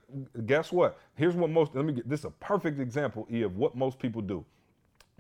guess what? Here's what most. Let me get this is a perfect example, E, of what most people do.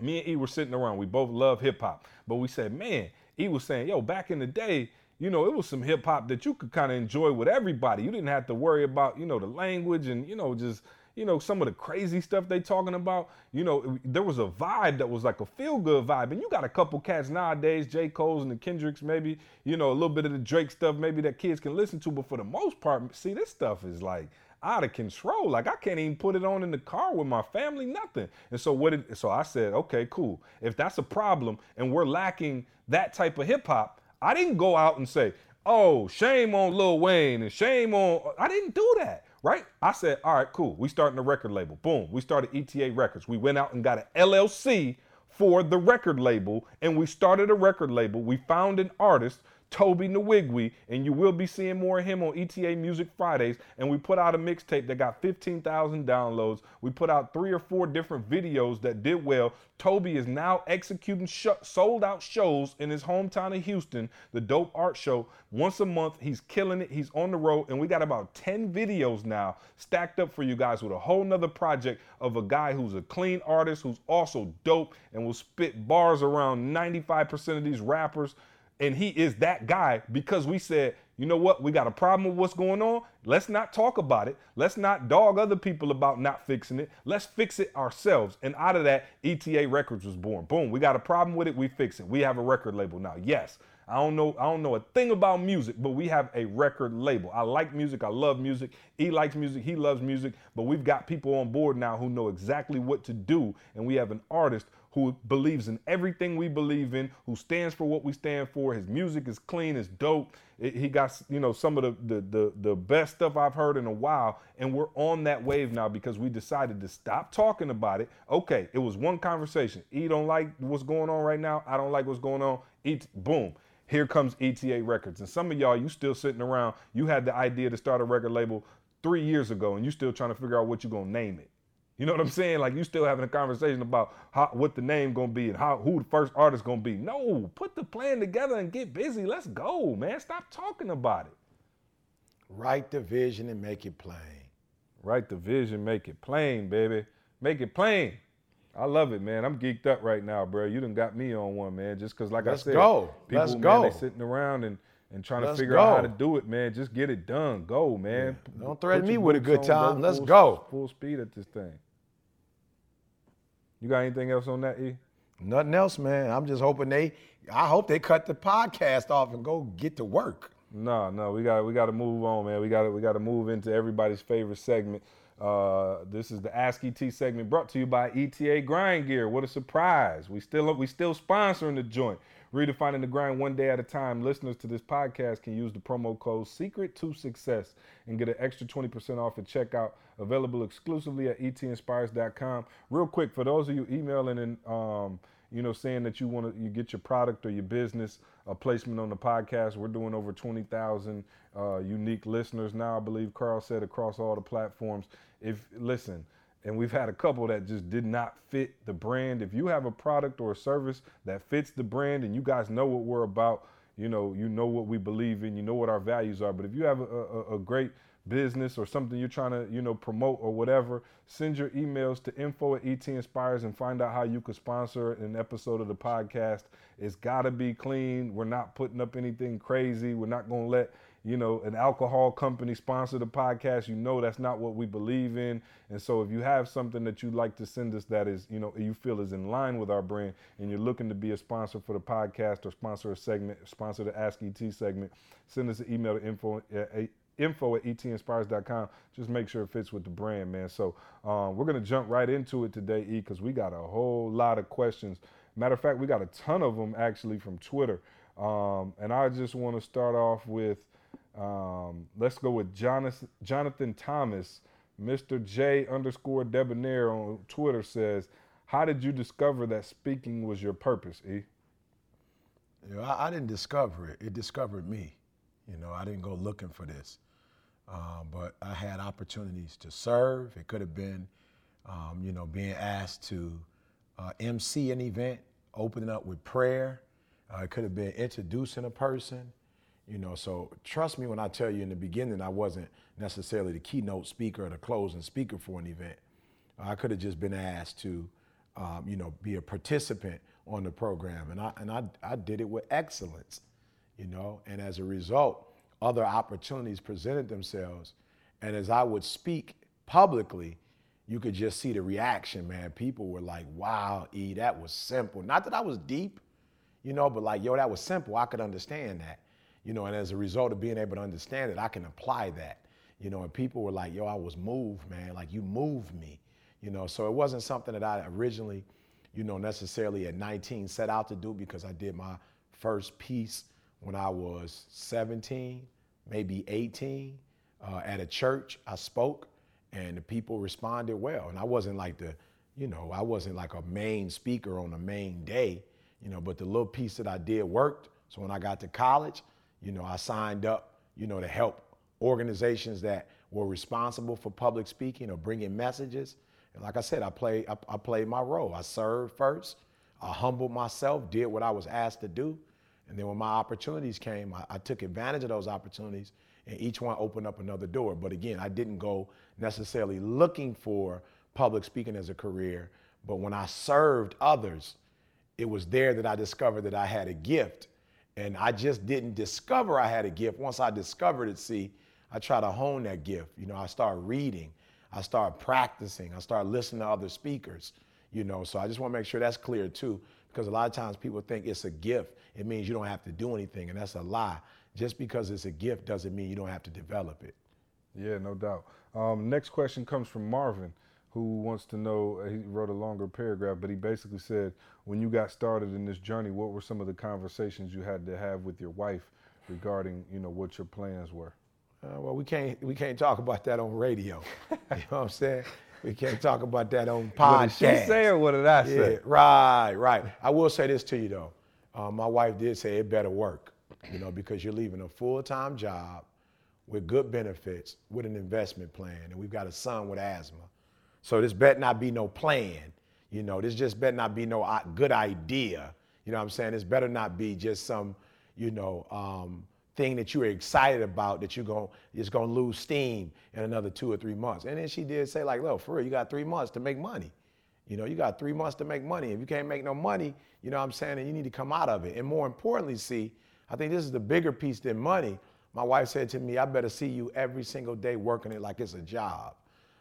Me and E were sitting around. We both love hip hop, but we said, man, E was saying, yo, back in the day, you know, it was some hip hop that you could kind of enjoy with everybody. You didn't have to worry about, you know, the language and you know just you know some of the crazy stuff they talking about. You know, there was a vibe that was like a feel good vibe, and you got a couple cats nowadays, J. Cole's and the Kendricks, maybe you know a little bit of the Drake stuff, maybe that kids can listen to. But for the most part, see, this stuff is like out of control. Like I can't even put it on in the car with my family, nothing. And so what did so I said, okay, cool. If that's a problem and we're lacking that type of hip hop, I didn't go out and say, oh, shame on Lil Wayne and shame on I didn't do that. Right? I said, all right, cool. We starting a record label. Boom. We started ETA Records. We went out and got an LLC for the record label, and we started a record label. We found an artist, Tobe Nwigwe, and you will be seeing more of him on ETA Music Fridays. And we put out a mixtape that got 15,000 downloads. We put out three or four different videos that did well. Tobe is now executing sh- sold out shows in his hometown of Houston, the Dope Art Show. Once a month, he's killing it. He's on the road, and we got about 10 videos now stacked up for you guys with a whole nother project of a guy who's a clean artist, who's also dope, and will spit bars around 95% of these rappers. And he is that guy because we said, you know what, we got a problem with what's going on. Let's not talk about it. Let's not dog other people about not fixing it. Let's fix it ourselves. And out of that, ETA Records was born. Boom, we got a problem with it. We fix it. We have a record label now. Yes, I don't know. I don't know a thing about music, but we have a record label. I like music. I love music. He likes music. He loves music. But we've got people on board now who know exactly what to do, and we have an artist who believes in everything we believe in, who stands for what we stand for. His music is clean, it's dope. It- he got you know some of the, the the the best stuff I've heard in a while, and we're on that wave now because we decided to stop talking about it. Okay, it was one conversation. E don't like what's going on right now. I don't like what's going on. E boom. Here comes ETA Records, and some of y'all you still sitting around. You had the idea to start a record label three years ago, and you still trying to figure out what you're gonna name it. You know what I'm saying? Like you still having a conversation about how, what the name gonna be and how who the first artist gonna be. No, put the plan together and get busy. Let's go, man. Stop talking about it. Write the vision and make it plain. Write the vision, make it plain, baby. Make it plain. I love it, man. I'm geeked up right now, bro. You done got me on one, man. Just cause, like Let's I said, go. people, Let's man, go. they sitting around and and trying Let's to figure out how to do it, man. Just get it done. Go, man. Don't Put threaten me with a good on, time. Let's full- go. Full speed at this thing. You got anything else on that, E? Nothing else, man. I'm just hoping they. I hope they cut the podcast off and go get to work. No, no, we got we got to move on, man. We got to we got to move into everybody's favorite segment. Uh, this is the Ask ET segment brought to you by ETA Grind Gear. What a surprise! We still we still sponsoring the joint. Redefining the grind one day at a time. Listeners to this podcast can use the promo code Secret to Success and get an extra 20% off at checkout. Available exclusively at etinspires.com. Real quick, for those of you emailing and um, you know, saying that you want to you get your product or your business a placement on the podcast. We're doing over 20,000 uh, unique listeners now, I believe Carl said across all the platforms. If listen, and we've had a couple that just did not fit the brand. If you have a product or a service that fits the brand and you guys know what we're about, you know, you know what we believe in, you know what our values are. But if you have a, a, a great business or something you're trying to, you know, promote or whatever, send your emails to info at ET Inspires and find out how you could sponsor an episode of the podcast. It's gotta be clean. We're not putting up anything crazy. We're not gonna let you know, an alcohol company sponsor the podcast, you know that's not what we believe in. And so if you have something that you'd like to send us that is, you know, you feel is in line with our brand and you're looking to be a sponsor for the podcast or sponsor a segment, sponsor the Ask ET segment, send us an email to info at info at etinspires.com. Just make sure it fits with the brand, man. So um, we're going to jump right into it today, E, because we got a whole lot of questions. Matter of fact, we got a ton of them actually from Twitter. Um, and I just want to start off with um, let's go with Jonathan, Jonathan Thomas. Mr. J underscore Debonair on Twitter says, How did you discover that speaking was your purpose, E? You know, I, I didn't discover it. It discovered me. You know, I didn't go looking for this. Um, but I had opportunities to serve. It could have been, um, you know, being asked to uh, MC an event, opening up with prayer. Uh, it could have been introducing a person. You know, so trust me when I tell you in the beginning I wasn't necessarily the keynote speaker or the closing speaker for an event. I could have just been asked to, um, you know, be a participant on the program, and I and I, I did it with excellence, you know. And as a result, other opportunities presented themselves, and as I would speak publicly, you could just see the reaction, man. People were like, "Wow, E, that was simple." Not that I was deep, you know, but like, yo, that was simple. I could understand that you know, and as a result of being able to understand it, I can apply that, you know, and people were like, yo, I was moved, man, like you moved me, you know, so it wasn't something that I originally, you know, necessarily at 19 set out to do because I did my first piece when I was 17, maybe 18, uh, at a church. I spoke and the people responded well. And I wasn't like the, you know, I wasn't like a main speaker on a main day, you know, but the little piece that I did worked. So when I got to college, you know, I signed up, you know, to help organizations that were responsible for public speaking or bringing messages. And like I said, I played, I, I played my role. I served first. I humbled myself, did what I was asked to do. And then when my opportunities came, I, I, took advantage of those opportunities and each one opened up another door. But again, I didn't go necessarily looking for public speaking as a career. But when I served others, it was there that I discovered that I had a gift and I just didn't discover I had a gift. Once I discovered it, see, I try to hone that gift. You know, I start reading, I start practicing, I start listening to other speakers, you know. So I just want to make sure that's clear too, because a lot of times people think it's a gift. It means you don't have to do anything, and that's a lie. Just because it's a gift doesn't mean you don't have to develop it. Yeah, no doubt. Um, next question comes from Marvin who wants to know, he wrote a longer paragraph, but he basically said, when you got started in this journey, what were some of the conversations you had to have with your wife regarding, you know, what your plans were? Uh, well, we can't we can't talk about that on radio. you know what I'm saying? We can't talk about that on podcast. What did she say or what did I say? Yeah, right, right. I will say this to you though. Uh, my wife did say it better work, you know, because you're leaving a full-time job with good benefits, with an investment plan, and we've got a son with asthma. So this better not be no plan. You know, this just better not be no good idea. You know what I'm saying? This better not be just some, you know, um, thing that you are excited about that you're going it's going to lose steam in another two or three months. And then she did say like, look, for real, you got three months to make money. You know, you got three months to make money. If you can't make no money, you know what I'm saying, and you need to come out of it. And more importantly, see, I think this is the bigger piece than money. My wife said to me, I better see you every single day working it like it's a job.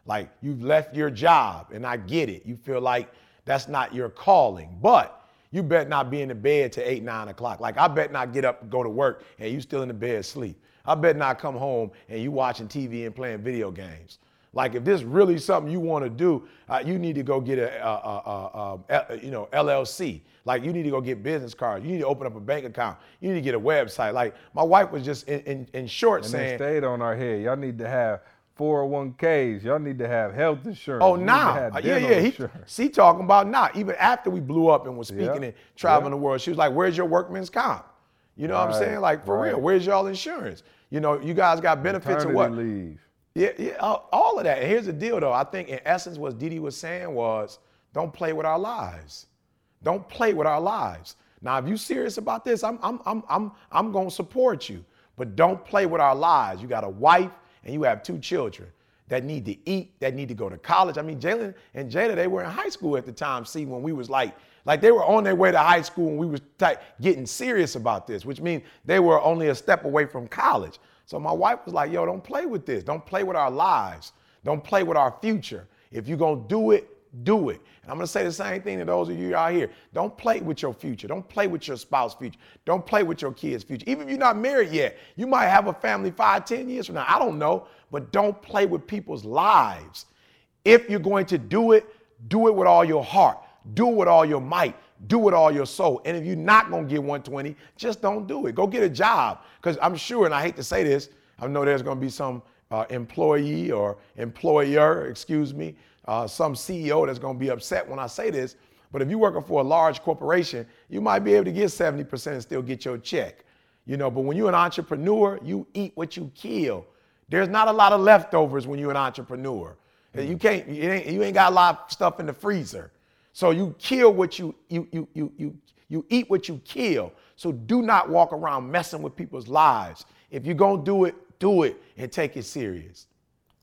Like you've left your job, and I get it. You feel like that's not your calling, but you bet not be in the bed to eight, nine o'clock. Like I bet not get up and go to work and you still in the bed asleep. I bet not come home and you watching TV and playing video games. Like if this really something you want to do, uh, you need to go get a, a, a, a, you know LLC. Like you need to go get business cards. You need to open up a bank account. You need to get a website. Like my wife was just in, in, in short and saying, stayed on our head. Y'all need to have 401ks. Y'all need to have health insurance. Oh. Nah. Uh, yeah, yeah. He, she talking about now. Even after we blew up and was speaking yep. and traveling yep. the world, she was like, where's your workman's comp? You know right. what I'm saying? Like, for right. real, where's y'all insurance? You know, you guys got benefits Maternity of what? leave. Yeah, yeah, all of that. And here's the deal, though. I think in essence, what Dede was saying was, don't play with our lives. Don't play with our lives. Now, if you're serious about this, I'm I'm I'm I'm I'm gonna support you. But don't play with our lives. You got a wife and you have two children that need to eat, that need to go to college. I mean, Jalen and Jada, they were in high school at the time. See, when we was like, like they were on their way to high school and we was type, getting serious about this, which means they were only a step away from college. So my wife was like, yo, don't play with this. Don't play with our lives. Don't play with our future. If you're gonna do it, do it. And I'm gonna say the same thing to those of you out here. Don't play with your future. Don't play with your spouse's future. Don't play with your kids' future. Even if you're not married yet, you might have a family five, ten years from now. I don't know, but don't play with people's lives. If you're going to do it, do it with all your heart. Do it with all your might. Do it with all your soul. And if you're not gonna get 120, just don't do it. Go get a job. Because I'm sure, and I hate to say this, I know there's gonna be some uh, employee or employer, excuse me, uh, some CEO that's going to be upset when I say this. But if you're working for a large corporation, you might be able to get 70% and still get your check. You know, but when you're an entrepreneur, you eat what you kill. There's not a lot of leftovers when you're an entrepreneur. You can't, you ain't, you ain't got a lot of stuff in the freezer. So you kill what you, you, you, you, you, you eat what you kill. So do not walk around messing with people's lives. If you're going to do it, do it and take it serious.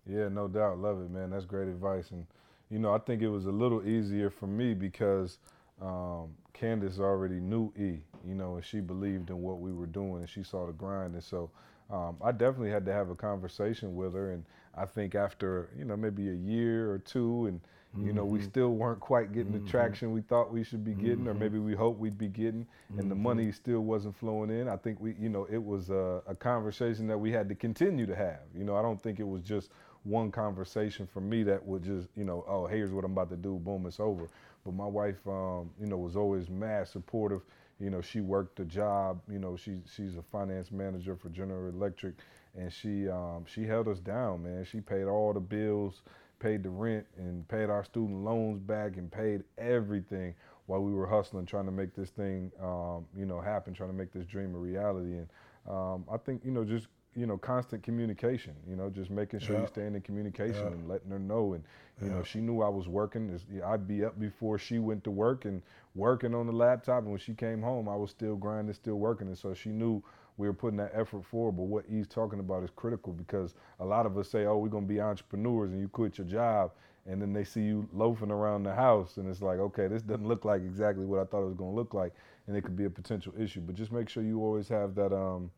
Yeah, no doubt. Love it, man. That's great advice. And, you know, I think it was a little easier for me because um, Candace already knew E, you know, and she believed in what we were doing and she saw the grind. And so um, I definitely had to have a conversation with her. And I think after, you know, maybe a year or two and, you know, we mm-hmm. still weren't quite getting the mm-hmm. traction we thought we should be getting, or mm-hmm. maybe we hoped we'd be getting, and the money still wasn't flowing in. I think we, you know, it was a, a, conversation that we had to continue to have. You know, I don't think it was just one conversation for me that would just, you know, oh, here's what I'm about to do, boom, it's over. But my wife, um, you know, was always mad supportive. You know, she worked a job. You know, she she's a finance manager for General Electric, and she um, she held us down, man. She paid all the bills paid the rent and paid our student loans back and paid everything while we were hustling, trying to make this thing, um, you know, happen, trying to make this dream a reality. And um, I think, you know, just you know, constant communication. You know, just making sure you stay in communication and letting her know. And you know, she knew I was working. I'd be up before she went to work and working on the laptop. And when she came home, I was still grinding, still working. And so she knew we were putting that effort forward. But what he's talking about is critical because a lot of us say, oh, we're going to be entrepreneurs and you quit your job. And then they see you loafing around the house and it's like, okay, this doesn't look like exactly what I thought it was going to look like. And it could be a potential issue. But just make sure you always have that, um,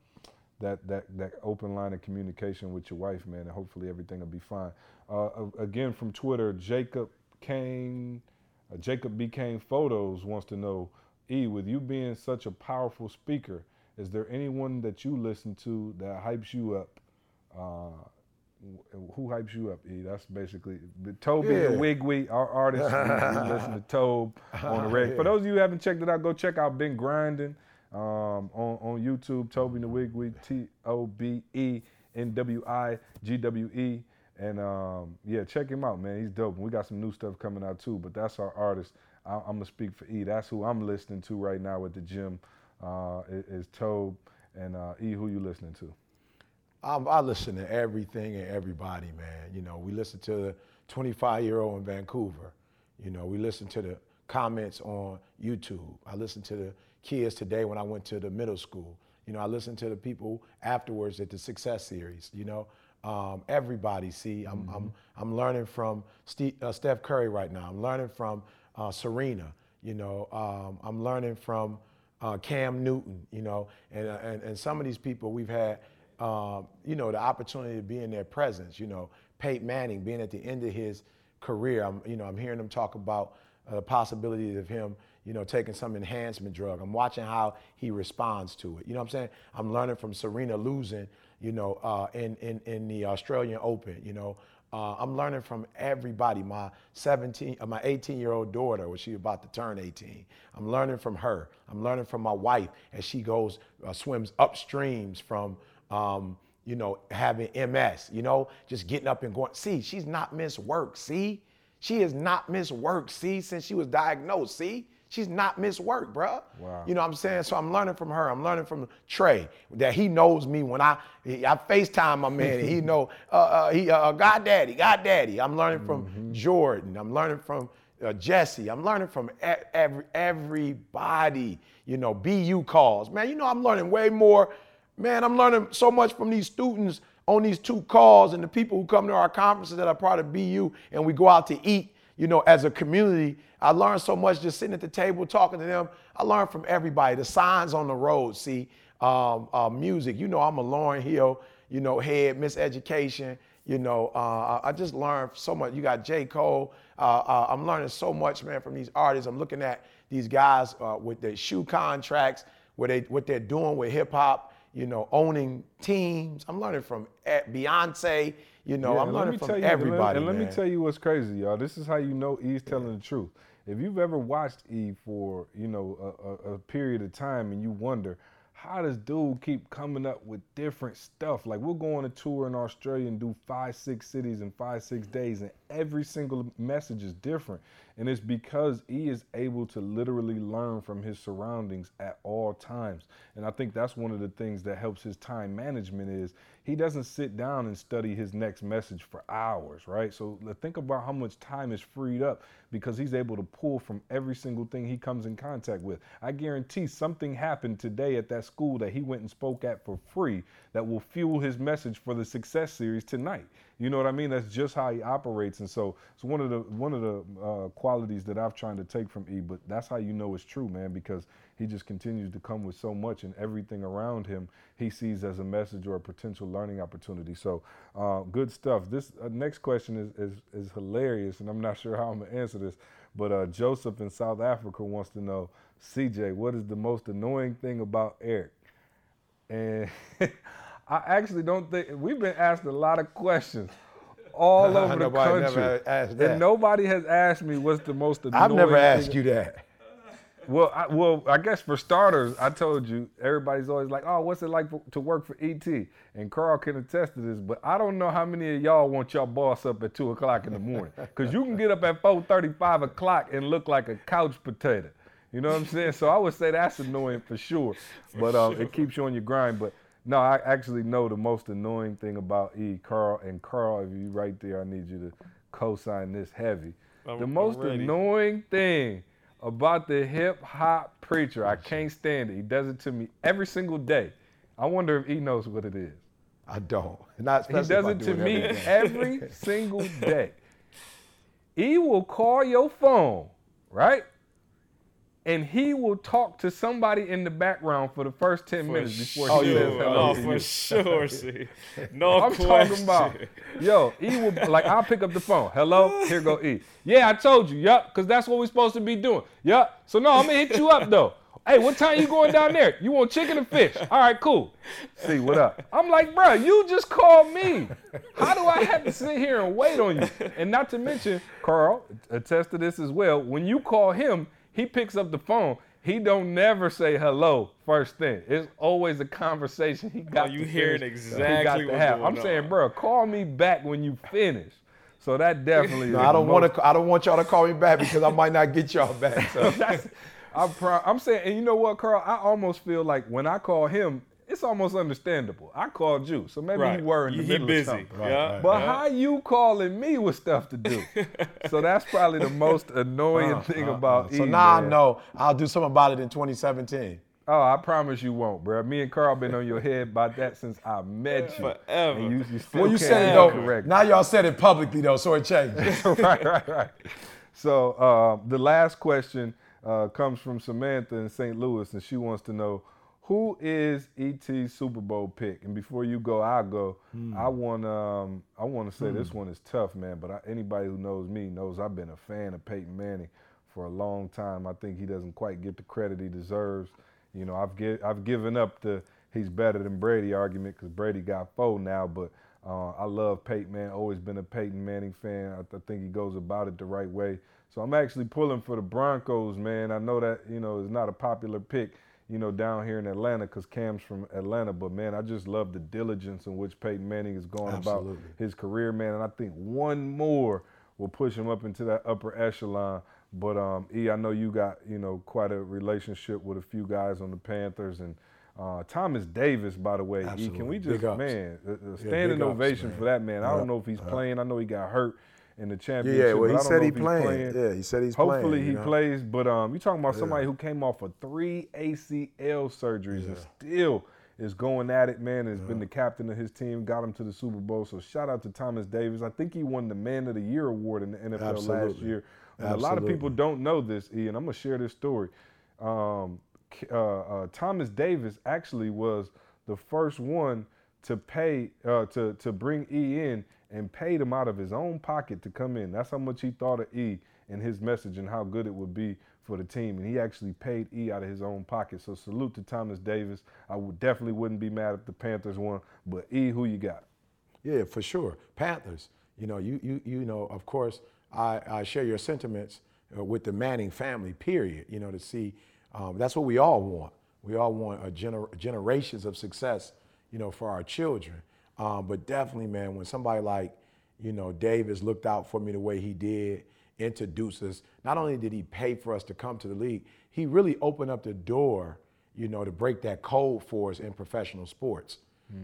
that, that, that open line of communication with your wife, man, and hopefully everything will be fine. Uh, again, from Twitter, Jacob Kane, uh, Jacob became photos wants to know, E, with you being such a powerful speaker, is there anyone that you listen to that hypes you up? Uh, who hypes you up? E? That's basically Tobe yeah. the Nwigwe, our artist. we, listen to Tobe on the radio. Yeah. For those of you who haven't checked it out, go check out Been Grinding um, on on YouTube. Tobe Nwigwe, T O B E N W I G W E. And um, yeah, check him out, man. He's dope. And we got some new stuff coming out too. But that's our artist. I, am gonna speak for E. That's who I'm listening to right now at the gym uh, is Tobe and uh, E. Who you listening to? Um, I listen to everything and everybody, man. You know, we listen to the 25 year old in Vancouver. You know, we listen to the comments on YouTube. I listen to the kids today when I went to the middle school. You know, I listened to the people afterwards at the Success Series. You know, um, everybody. See, I'm, mm-hmm. I'm, I'm learning from Steve, uh, Steph Curry right now. I'm learning from uh, Serena. You know, um, I'm learning from uh, Cam Newton, you know, and, uh, and, and some of these people we've had, um, you know, the opportunity to be in their presence, you know, Peyton Manning being at the end of his career, I'm, you know, I'm hearing them talk about uh, the possibility of him, you know, taking some enhancement drug. I'm watching how he responds to it. You know what I'm saying? I'm learning from Serena losing, you know, uh, in, in, in the Australian Open, you know, uh, I'm learning from everybody. My 17, uh, my 18 year old daughter, when about to turn 18, I'm learning from her. I'm learning from my wife as she goes uh, swims upstreams from, um, you know, having MS. You know, just getting up and going. See, she's not missed work. See, she has not missed work. See, since she was diagnosed. See, She's not missed work, bro. Wow. You know what I'm saying? So I'm learning from her. I'm learning from Trey that he knows me when I I FaceTime my man. he know uh, uh, he uh, God Daddy, God Daddy. I'm learning from mm-hmm. Jordan. I'm learning from uh, Jesse. I'm learning from every everybody. You know, BU calls, man. You know, I'm learning way more. Man, I'm learning so much from these students on these two calls and the people who come to our conferences that are part of BU, and we go out to eat. You know, as a community, I learned so much just sitting at the table talking to them. I learned from everybody. The signs on the road, see, um, uh, music. You know, I'm a Lauryn Hill, you know, head, miseducation. You know, uh, I just learned so much. You got J. Cole. Uh, uh, I'm learning so much, man, from these artists. I'm looking at these guys uh, with their shoe contracts, what they what they're doing with hip hop. You know, owning teams. I'm learning from Beyonce. You know, Yeah, I'm learning from tell you- and let- everybody. And let, me tell you what's crazy, y'all. This is how you know E's telling the truth. If you've ever watched E for you know a, a, a period of time and you wonder how does dude keep coming up with different stuff? Like we'll go on a tour in Australia and do five, six cities in five, six mm-hmm. days, and every single message is different. And it's because E is able to literally learn from his surroundings at all times. And I think that's one of the things that helps his time management is he doesn't sit down and study his next message for hours, right? So think about how much time is freed up because he's able to pull from every single thing he comes in contact with. I guarantee something happened today at that school that he went and spoke at for free that will fuel his message for the success series tonight. You know what I mean? That's just how he operates, and so it's one of the one of the uh, qualities that I've tried to take from E. But that's how you know it's true, man, because he just continues to come with so much, and everything around him he sees as a message or a potential learning opportunity. So uh, good stuff. This uh, next question is, is is hilarious, and I'm not sure how I'm gonna answer this. But uh, Joseph in South Africa wants to know, CJ, what is the most annoying thing about Eric? And I actually don't think we've been asked a lot of questions all over the country, never asked that. and nobody has asked me what's the most annoying. I've never thing- asked you that. Well, I, well, I guess for starters, I told you everybody's always like, "Oh, what's it like for, to work for ET?" And Carl can attest to this, but I don't know how many of y'all want your boss up at two o'clock in the morning, because you can get up at four thirty, five o'clock and look like a couch potato. You know what I'm saying? So I would say that's annoying for sure, but uh, it keeps you on your grind. But no, I actually know the most annoying thing about E, Carl, and Carl, if you right there, I need you to co-sign this heavy. I'm- the most ready. annoying thing about the hip hop preacher. I can't stand it. He does it to me every single day. I wonder if he knows what it is. I don't. Not He does it to me every single day. He will call your phone, right? And he will talk to somebody in the background for the first 10 For minutes before sure. he says hello Oh, for you. sure. See, no I'm question. talking about, yo, E will, like, I'll pick up the phone. Hello, here go E. Yeah, I told you, yup, because that's what we're supposed to be doing. Yup. So, no, I'm going to hit you up, though. Hey, what time you going down there? You want chicken or fish? All right, cool. See, what up? I'm like, bro, you just called me. How do I have to sit here and wait on you? And not to mention, Carl, attest to this as well. When you call him, he picks up the phone. He don't never say hello first thing. It's always a conversation he got. Oh, you to hearing finish, exactly got to what's have. going I'm saying, bro, call me back when you finish. So that definitely. No, is I don't want to. I don't want y'all to call me back because I might not get y'all back. So. I'm, pro- I'm saying, and you know what, Carl? I almost feel like when I call him, it's almost understandable. I called you, so maybe Right. you were in the He middle busy. of something. Right, Yeah. But yeah. how you calling me with stuff to do? so that's probably the most annoying Uh, thing uh, about uh. So now I know I'll do something about it in 2017. Oh, I promise you won't, bro. Me and Carl been on your head about that since I met you. Forever. And you, you still Well, you said it though. correct. Now y'all said it publicly though, so it changes. right, right, right. So uh, the last question uh, comes from Samantha in St. Louis, and she wants to know who is ET's Super Bowl pick. And before you go, I'll go. I want um, I want to say this one is tough, man. But I, anybody who knows me knows I've been a fan of Peyton Manning for a long time. I think he doesn't quite get the credit he deserves. You know, I've gi- I've given up the he's better than Brady argument because Brady got four now, but uh, I love Peyton Man. Always been a Peyton Manning fan. I, I think he goes about it the right way. So I'm actually pulling for the Broncos, man. I know that you know is not a popular pick, you know, down here in Atlanta because Cam's from Atlanta. But man, I just love the diligence in which Peyton Manning is going about his career, man. And I think one more will push him up into that upper echelon. But um, E, I know you got you know quite a relationship with a few guys on the Panthers and. Uh, Thomas Davis, by the way, E, can we just man, a, a Yeah, standing ups, ovation man. for that man. I don't know if he's yeah. playing. I know he got hurt, in the championship. Yeah, well, he said he he's playing. Yeah, he said he's playing, Hopefully you he know? plays. But um, you talking about somebody who came off of three ACL surgeries and still is going at it, man. Has been the captain of his team, got him to the Super Bowl. So shout out to Thomas Davis. I think he won the Man of the Year award in the NFL last Absolutely. year. And a lot of people don't know this, Ian. I'm gonna share this story. Um, uh, uh, Thomas Davis actually was the first one to pay uh, to to bring E in and paid him out of his own pocket to come in. That's how much he thought of E and his message and how good it would be for the team. And he actually paid E out of his own pocket. So salute to Thomas Davis. I would definitely wouldn't be mad if the Panthers won. But E, who you got? Yeah, for sure. Panthers. You know, you you you know, of course, I, I share your sentiments uh, with the Manning family. Period. You know, to see um, that's what we all want. We all want a gener- generations of success. You know, for our children. Um, but definitely, man, when somebody like you know Davis looked out for me the way he did, introduced us. Not only did he pay for us to come to the league, he really opened up the door. You know, to break that code for us in professional sports.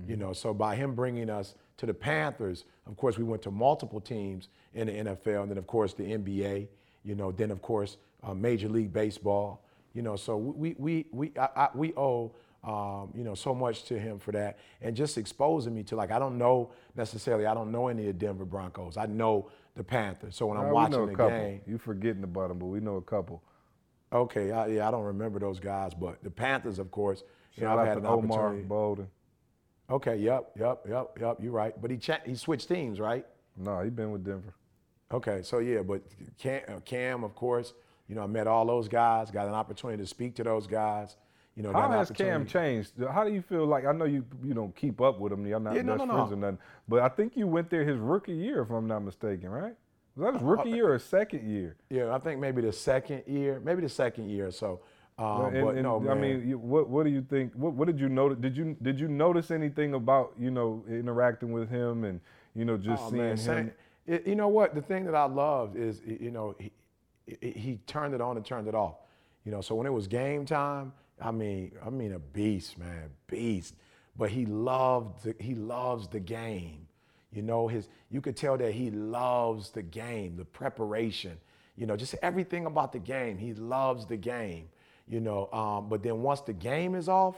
You know, so by him bringing us to the Panthers, of course, we went to multiple teams in the NFL, and then of course the NBA. You know, then of course uh, Major League Baseball. You know, so we we we I, I, we owe um, you know so much to him for that, and just exposing me to like I don't know necessarily I don't know any of Denver Broncos. I know the Panthers. So when I'm we watching the couple. game, You forgetting about them, but we know a couple. okay, I, yeah, I don't remember those guys, but the Panthers, of course. You know, I've had an Omar opportunity. Bolden. Okay, yep, yep, yep, yep. You're right. But he cha- he switched teams, right? No, he been with Denver. Okay, so yeah, but Cam, uh, Cam, of course, you know, I met all those guys, got an opportunity to speak to those guys. You know, How has Cam changed? How do you feel like? I know you you don't keep up with him. You're not Yeah, best no, friends no. or nothing. But I think you went there his rookie year, if I'm not mistaken, right? Was that his rookie Uh, year or second year? Yeah, I think maybe the second year, maybe the second year or so. Um, And- but and, no, I man. mean, you- what what do you think? What what did you notice? Did you did you notice anything about you know interacting with him and you know just Oh, seeing man, him? it- you know what? The thing that I loved is, you know, he, he, he turned it on and turned it off. You know, so when it was game time, I mean, I mean a beast, man, beast. But he loved, the, he loves the game. You know, his, you could tell that he loves the game, the preparation. You know, just everything about the game. He loves the game. You know, um, but then once the game is off,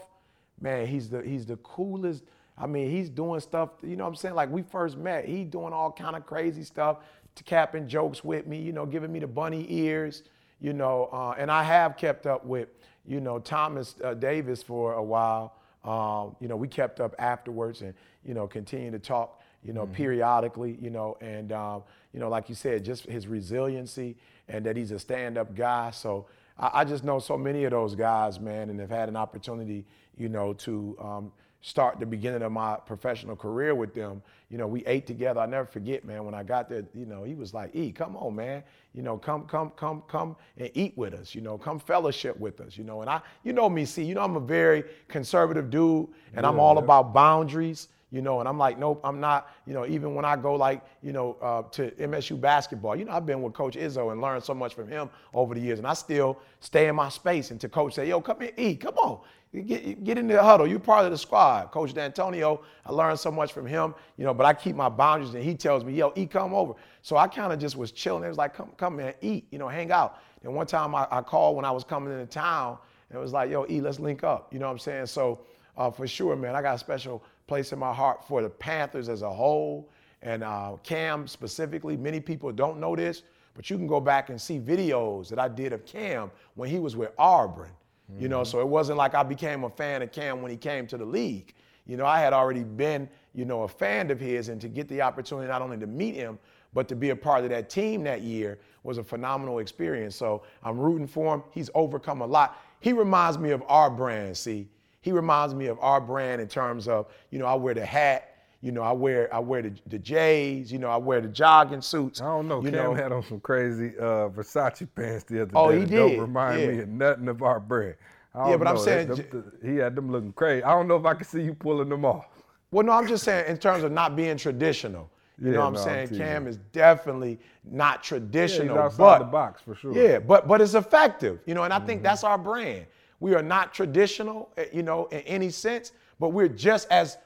man, he's the he's the coolest. I mean, he's doing stuff. You know what I'm saying? Like we first met, he doing all kind of crazy stuff, capping jokes with me. You know, giving me the bunny ears. You know, uh, and I have kept up with you know Thomas uh, Davis for a while. Um, you know, we kept up afterwards, and you know, continued to talk. You know, periodically. You know, and um, you know, like you said, just his resiliency and that he's a stand-up guy. So I, I just know so many of those guys, man, and have had an opportunity, you know, to um, start the beginning of my professional career with them. You know, we ate together. I never forget, man. When I got there, you know, he was like, "E, come on, man. You know, come, come, come, come and eat with us. You know, come fellowship with us. You know." And I, you know me, see, you know, I'm a very conservative dude, and I'm all about boundaries you know, and I'm like, nope, I'm not, you know, even when I go like, you know, uh, to MSU basketball, you know, I've been with Coach Izzo and learned so much from him over the years, and I still stay in my space until Coach say, yo, come here, E, come on, get, get in the huddle, you're part of the squad. Coach Dantonio, I learned so much from him, you know, but I keep my boundaries, and he tells me, yo, E, come over. So I kind of just was chilling. It was like, come, come, man, eat, you know, hang out. And one time I, I called when I was coming into town, and it was like, yo, E, let's link up. You know what I'm saying? So uh, for sure, man, I got a special place in my heart for the Panthers as a whole and uh, Cam specifically. Many people don't know this, but you can go back and see videos that I did of Cam when he was with Auburn. You know, mm-hmm. so it wasn't like I became a fan of Cam when he came to the league. You know, I had already been, you know, a fan of his, and to get the opportunity not only to meet him, but to be a part of that team that year was a phenomenal experience. So I'm rooting for him. He's overcome a lot. He reminds me of our brand, see he reminds me of our brand in terms of, you know, I wear the hat, you know, I wear I wear the, the J's, you know, I wear the jogging suits. I don't know. You Cam know, had on some crazy uh, Versace pants the other Oh, day. he that Don't remind yeah. me of nothing of our brand. Yeah, but I'm saying them- he had them looking crazy. I don't know if I can see you pulling them off. well, no, I'm just saying in terms of not being traditional. You Yeah, know what I'm no, I'm saying? Cam is definitely not Yeah, he's traditional, outside but the box for sure. Yeah, but but it's effective, you know, and I think Mm-hmm. that's our brand. We are not traditional, eh, you know, in any sense, but we're just as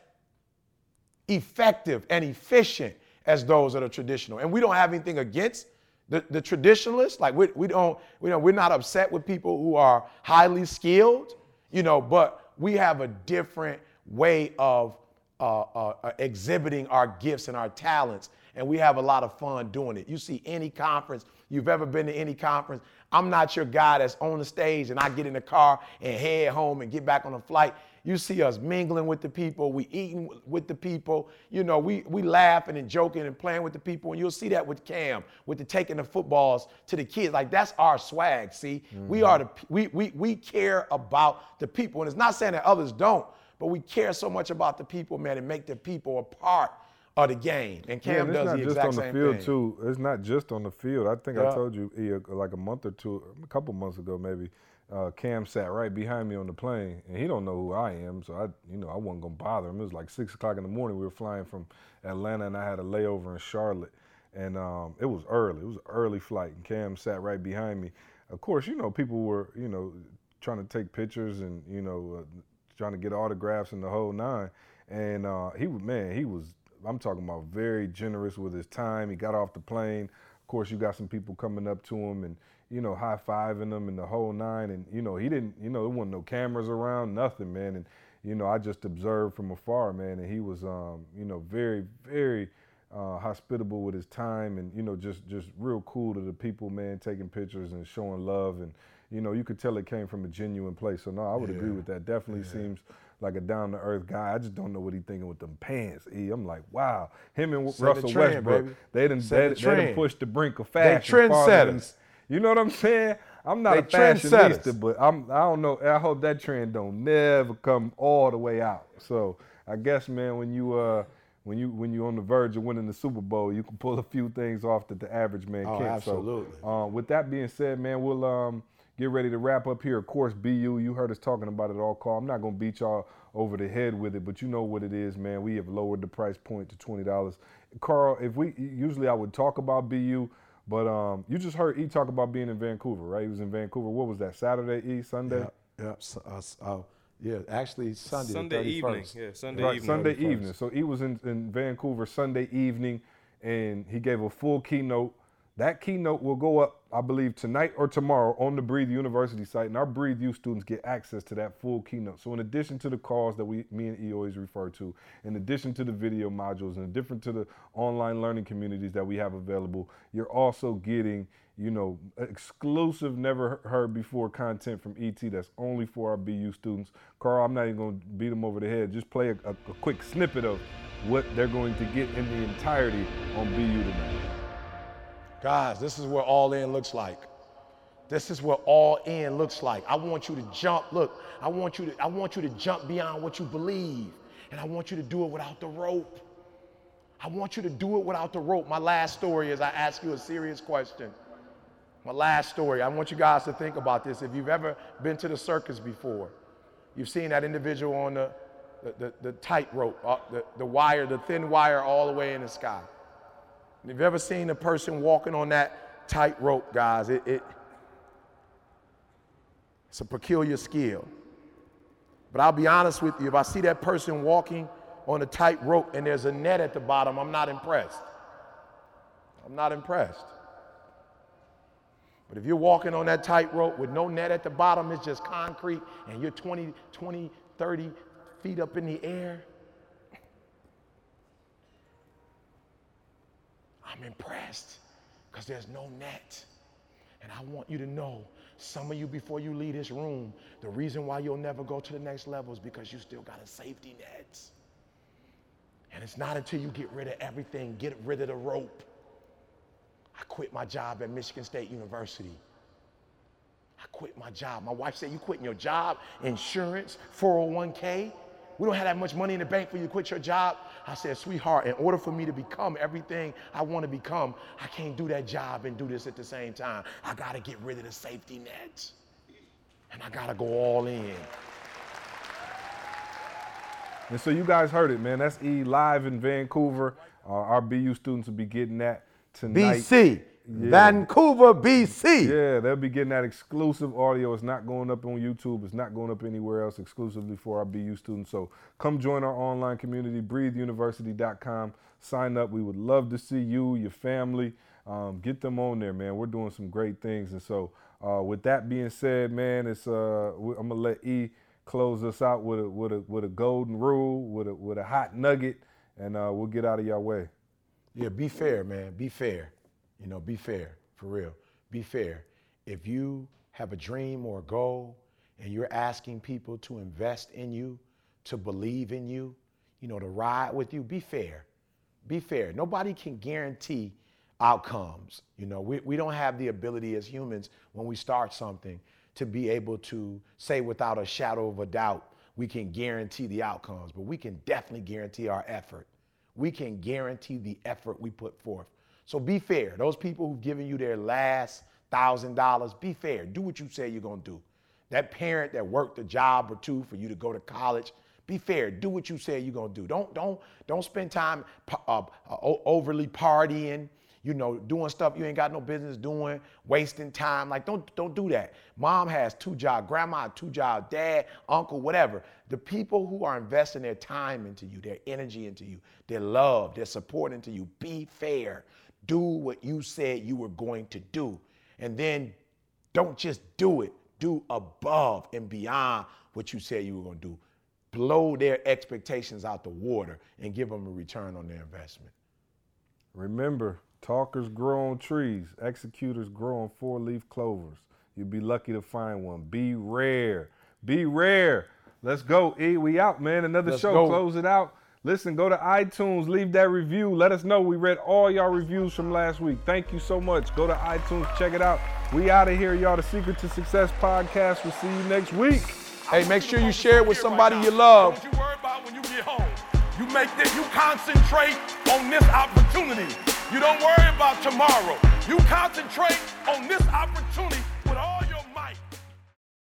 effective and efficient as those that are traditional. And we don't have anything against the, the traditionalists. Like we, we don't, we don't, we're not upset with people who are highly skilled, you know, but we have a different way of uh, uh, uh, exhibiting our gifts and our talents. And we have a lot of fun doing it. You see any conference, you've ever been to any conference, I'm not your guy that's on the stage and I get in the car and head home and get back on a flight. You see us mingling with the people, we eating with the people, you know, we we laughing and joking and playing with the people. And you'll see that with Cam, with the taking the footballs to the kids. Like that's our swag. See, mm-hmm. we are the we we we care about the people, and it's not saying that others don't, but we care so much about the people, man, and make the people a part of the game. And Cam yeah, does the exact same thing. thing. Too. It's not just on the field. I think yeah. I told you like a month or two, a couple months ago maybe uh, Cam sat right behind me on the plane, and he don't know who I am, so I, you know, I wasn't gonna bother him. It was like six o'clock in the morning. We were flying from Atlanta, and I had a layover in Charlotte, and um, it was early. It was an early flight, and Cam sat right behind me. Of course, you know, people were, you know, trying to take pictures and you know, uh, trying to get autographs and the whole nine. And uh, he was, man, he was. I'm talking about very generous with his time. He got off the plane. Of course, you got some people coming up to him and you know, high fiving them and the whole nine. And, you know, he didn't, you know, there wasn't no cameras around, nothing, man. And, you know, I just observed from afar, man. And he was, um, you know, very, very uh, hospitable with his time and, you know, just, just real cool to the people, man, taking pictures and showing love. And, you know, you could tell it came from a genuine place. So, no, I would yeah. agree with that. Definitely yeah. seems like a down to earth guy. I just don't know what he thinking with them pants. E. I'm like, wow. Him and Set Russell trend, Westbrook, baby. they didn't they, the they didn't push the brink of fashion. They trendsetters. You know what I'm saying? I'm not they a fashionista, but I'm I don't know. I hope that trend don't never come all the way out. So I guess, man, when you uh when you when you're on the verge of winning the Super Bowl, you can pull a few things off that the average man oh, can't. Absolutely. So, uh, with that being said, man, we'll um get ready to wrap up here. Of course, BU, you heard us talking about it all call. I'm not gonna beat y'all over the head with it, but you know what it is, man. We have lowered the price point to twenty dollars. Carl, if we usually I would talk about BU, but um, you just heard E talk about being in Vancouver, right? He was in Vancouver. What was that? Saturday, E, Sunday? Yeah, yeah. Uh, uh, yeah, actually Sunday. Sunday evening. Yeah, Sunday right, evening. Sunday evening. So he was in, in Vancouver Sunday evening, and he gave a full keynote that keynote will go up, I believe, tonight or tomorrow on the Breathe University site, and our Breathe U students get access to that full keynote. So, in addition to the calls that we, me and E always refer to, in addition to the video modules, and in addition to the online learning communities that we have available, you're also getting, you know, exclusive, never heard before content from ET that's only for our BU students. Carl, I'm not even going to beat them over the head. Just play a, a, a quick snippet of what they're going to get in the entirety on BU tonight. Guys, this is what all in looks like. This is what all in looks like. I want you to jump. Look, I want you to I want you to jump beyond what you believe. And I want you to do it without the rope. I want you to do it without the rope. My last story is I ask you a serious question. My last story, I want you guys to think about this. If you've ever been to the circus before, you've seen that individual on the, the, the, the tightrope, uh, the, the wire, the thin wire all the way in the sky. If you've ever seen a person walking on that tightrope, guys, it, it, it's a peculiar skill. But I'll be honest with you, if I see that person walking on a tightrope and there's a net at the bottom, I'm not impressed. I'm not impressed. But if you're walking on that tightrope with no net at the bottom, it's just concrete, and you're 20, 20, 30 feet up in the air, I'm impressed because there's no net. And I want you to know, some of you before you leave this room, the reason why you'll never go to the next level is because you still got a safety net. And it's not until you get rid of everything, get rid of the rope. I quit my job at Michigan State University. I quit my job. My wife said, You quitting your job, insurance, 401k? We don't have that much money in the bank for you to quit your job. I said, sweetheart, in order for me to become everything I want to become, I can't do that job and do this at the same time. I got to get rid of the safety nets. And I got to go all in. And so you guys heard it, man. That's E live in Vancouver. Uh, our BU students will be getting that tonight. BC. Vancouver, BC. Yeah, they'll be getting that exclusive audio. It's not going up on YouTube. It's not going up anywhere else exclusively for our BU students. So come join our online community, breatheuniversity.com. Sign up. We would love to see you, your family. Um, get them on there, man. We're doing some great things. And so, uh, with that being said, man, it's uh, I'm gonna let E close us out with a with a with a golden rule, with a with a hot nugget, and uh, we'll get out of your way. Yeah, be fair, man. Be fair. You know, be fair, for real. Be fair. If you have a dream or a goal and you're asking people to invest in you, to believe in you, you know, to ride with you, be fair. Be fair. Nobody can guarantee outcomes. You know, we, we don't have the ability as humans when we start something to be able to say without a shadow of a doubt, we can guarantee the outcomes, but we can definitely guarantee our effort. We can guarantee the effort we put forth. So be fair. Those people who've given you their last thousand dollars, be fair. Do what you say you're gonna do. That parent that worked a job or two for you to go to college, be fair. Do what you say you're gonna do. Don't don't don't spend time uh, uh, overly partying you know, doing stuff you ain't got no business doing, wasting time. Like, don't don't do that. Mom has two jobs, grandma two jobs, dad, uncle, whatever. The people who are investing their time into you, their energy into you, their love, their support into you, be fair. Do what you said you were going to do. And then don't just do it. Do above and beyond what you said you were going to do. Blow their expectations out the water and give them a return on their investment. Remember, Talkers grow on trees, executors grow on four leaf clovers. You'll be lucky to find one. Be rare. Be rare. Let's go. E, we out, man. Another Let's show. Go. Close it out. Listen, go to iTunes, leave that review. Let us know we read all y'all reviews from last week. Thank you so much. Go to iTunes, check it out. We out of here, y'all. The Secret to Success podcast. We'll see you next week. Hey, make sure you share it with somebody you love. Don't you worry about when you get home. You make this, you concentrate on this opportunity. You don't worry about tomorrow. You concentrate on this opportunity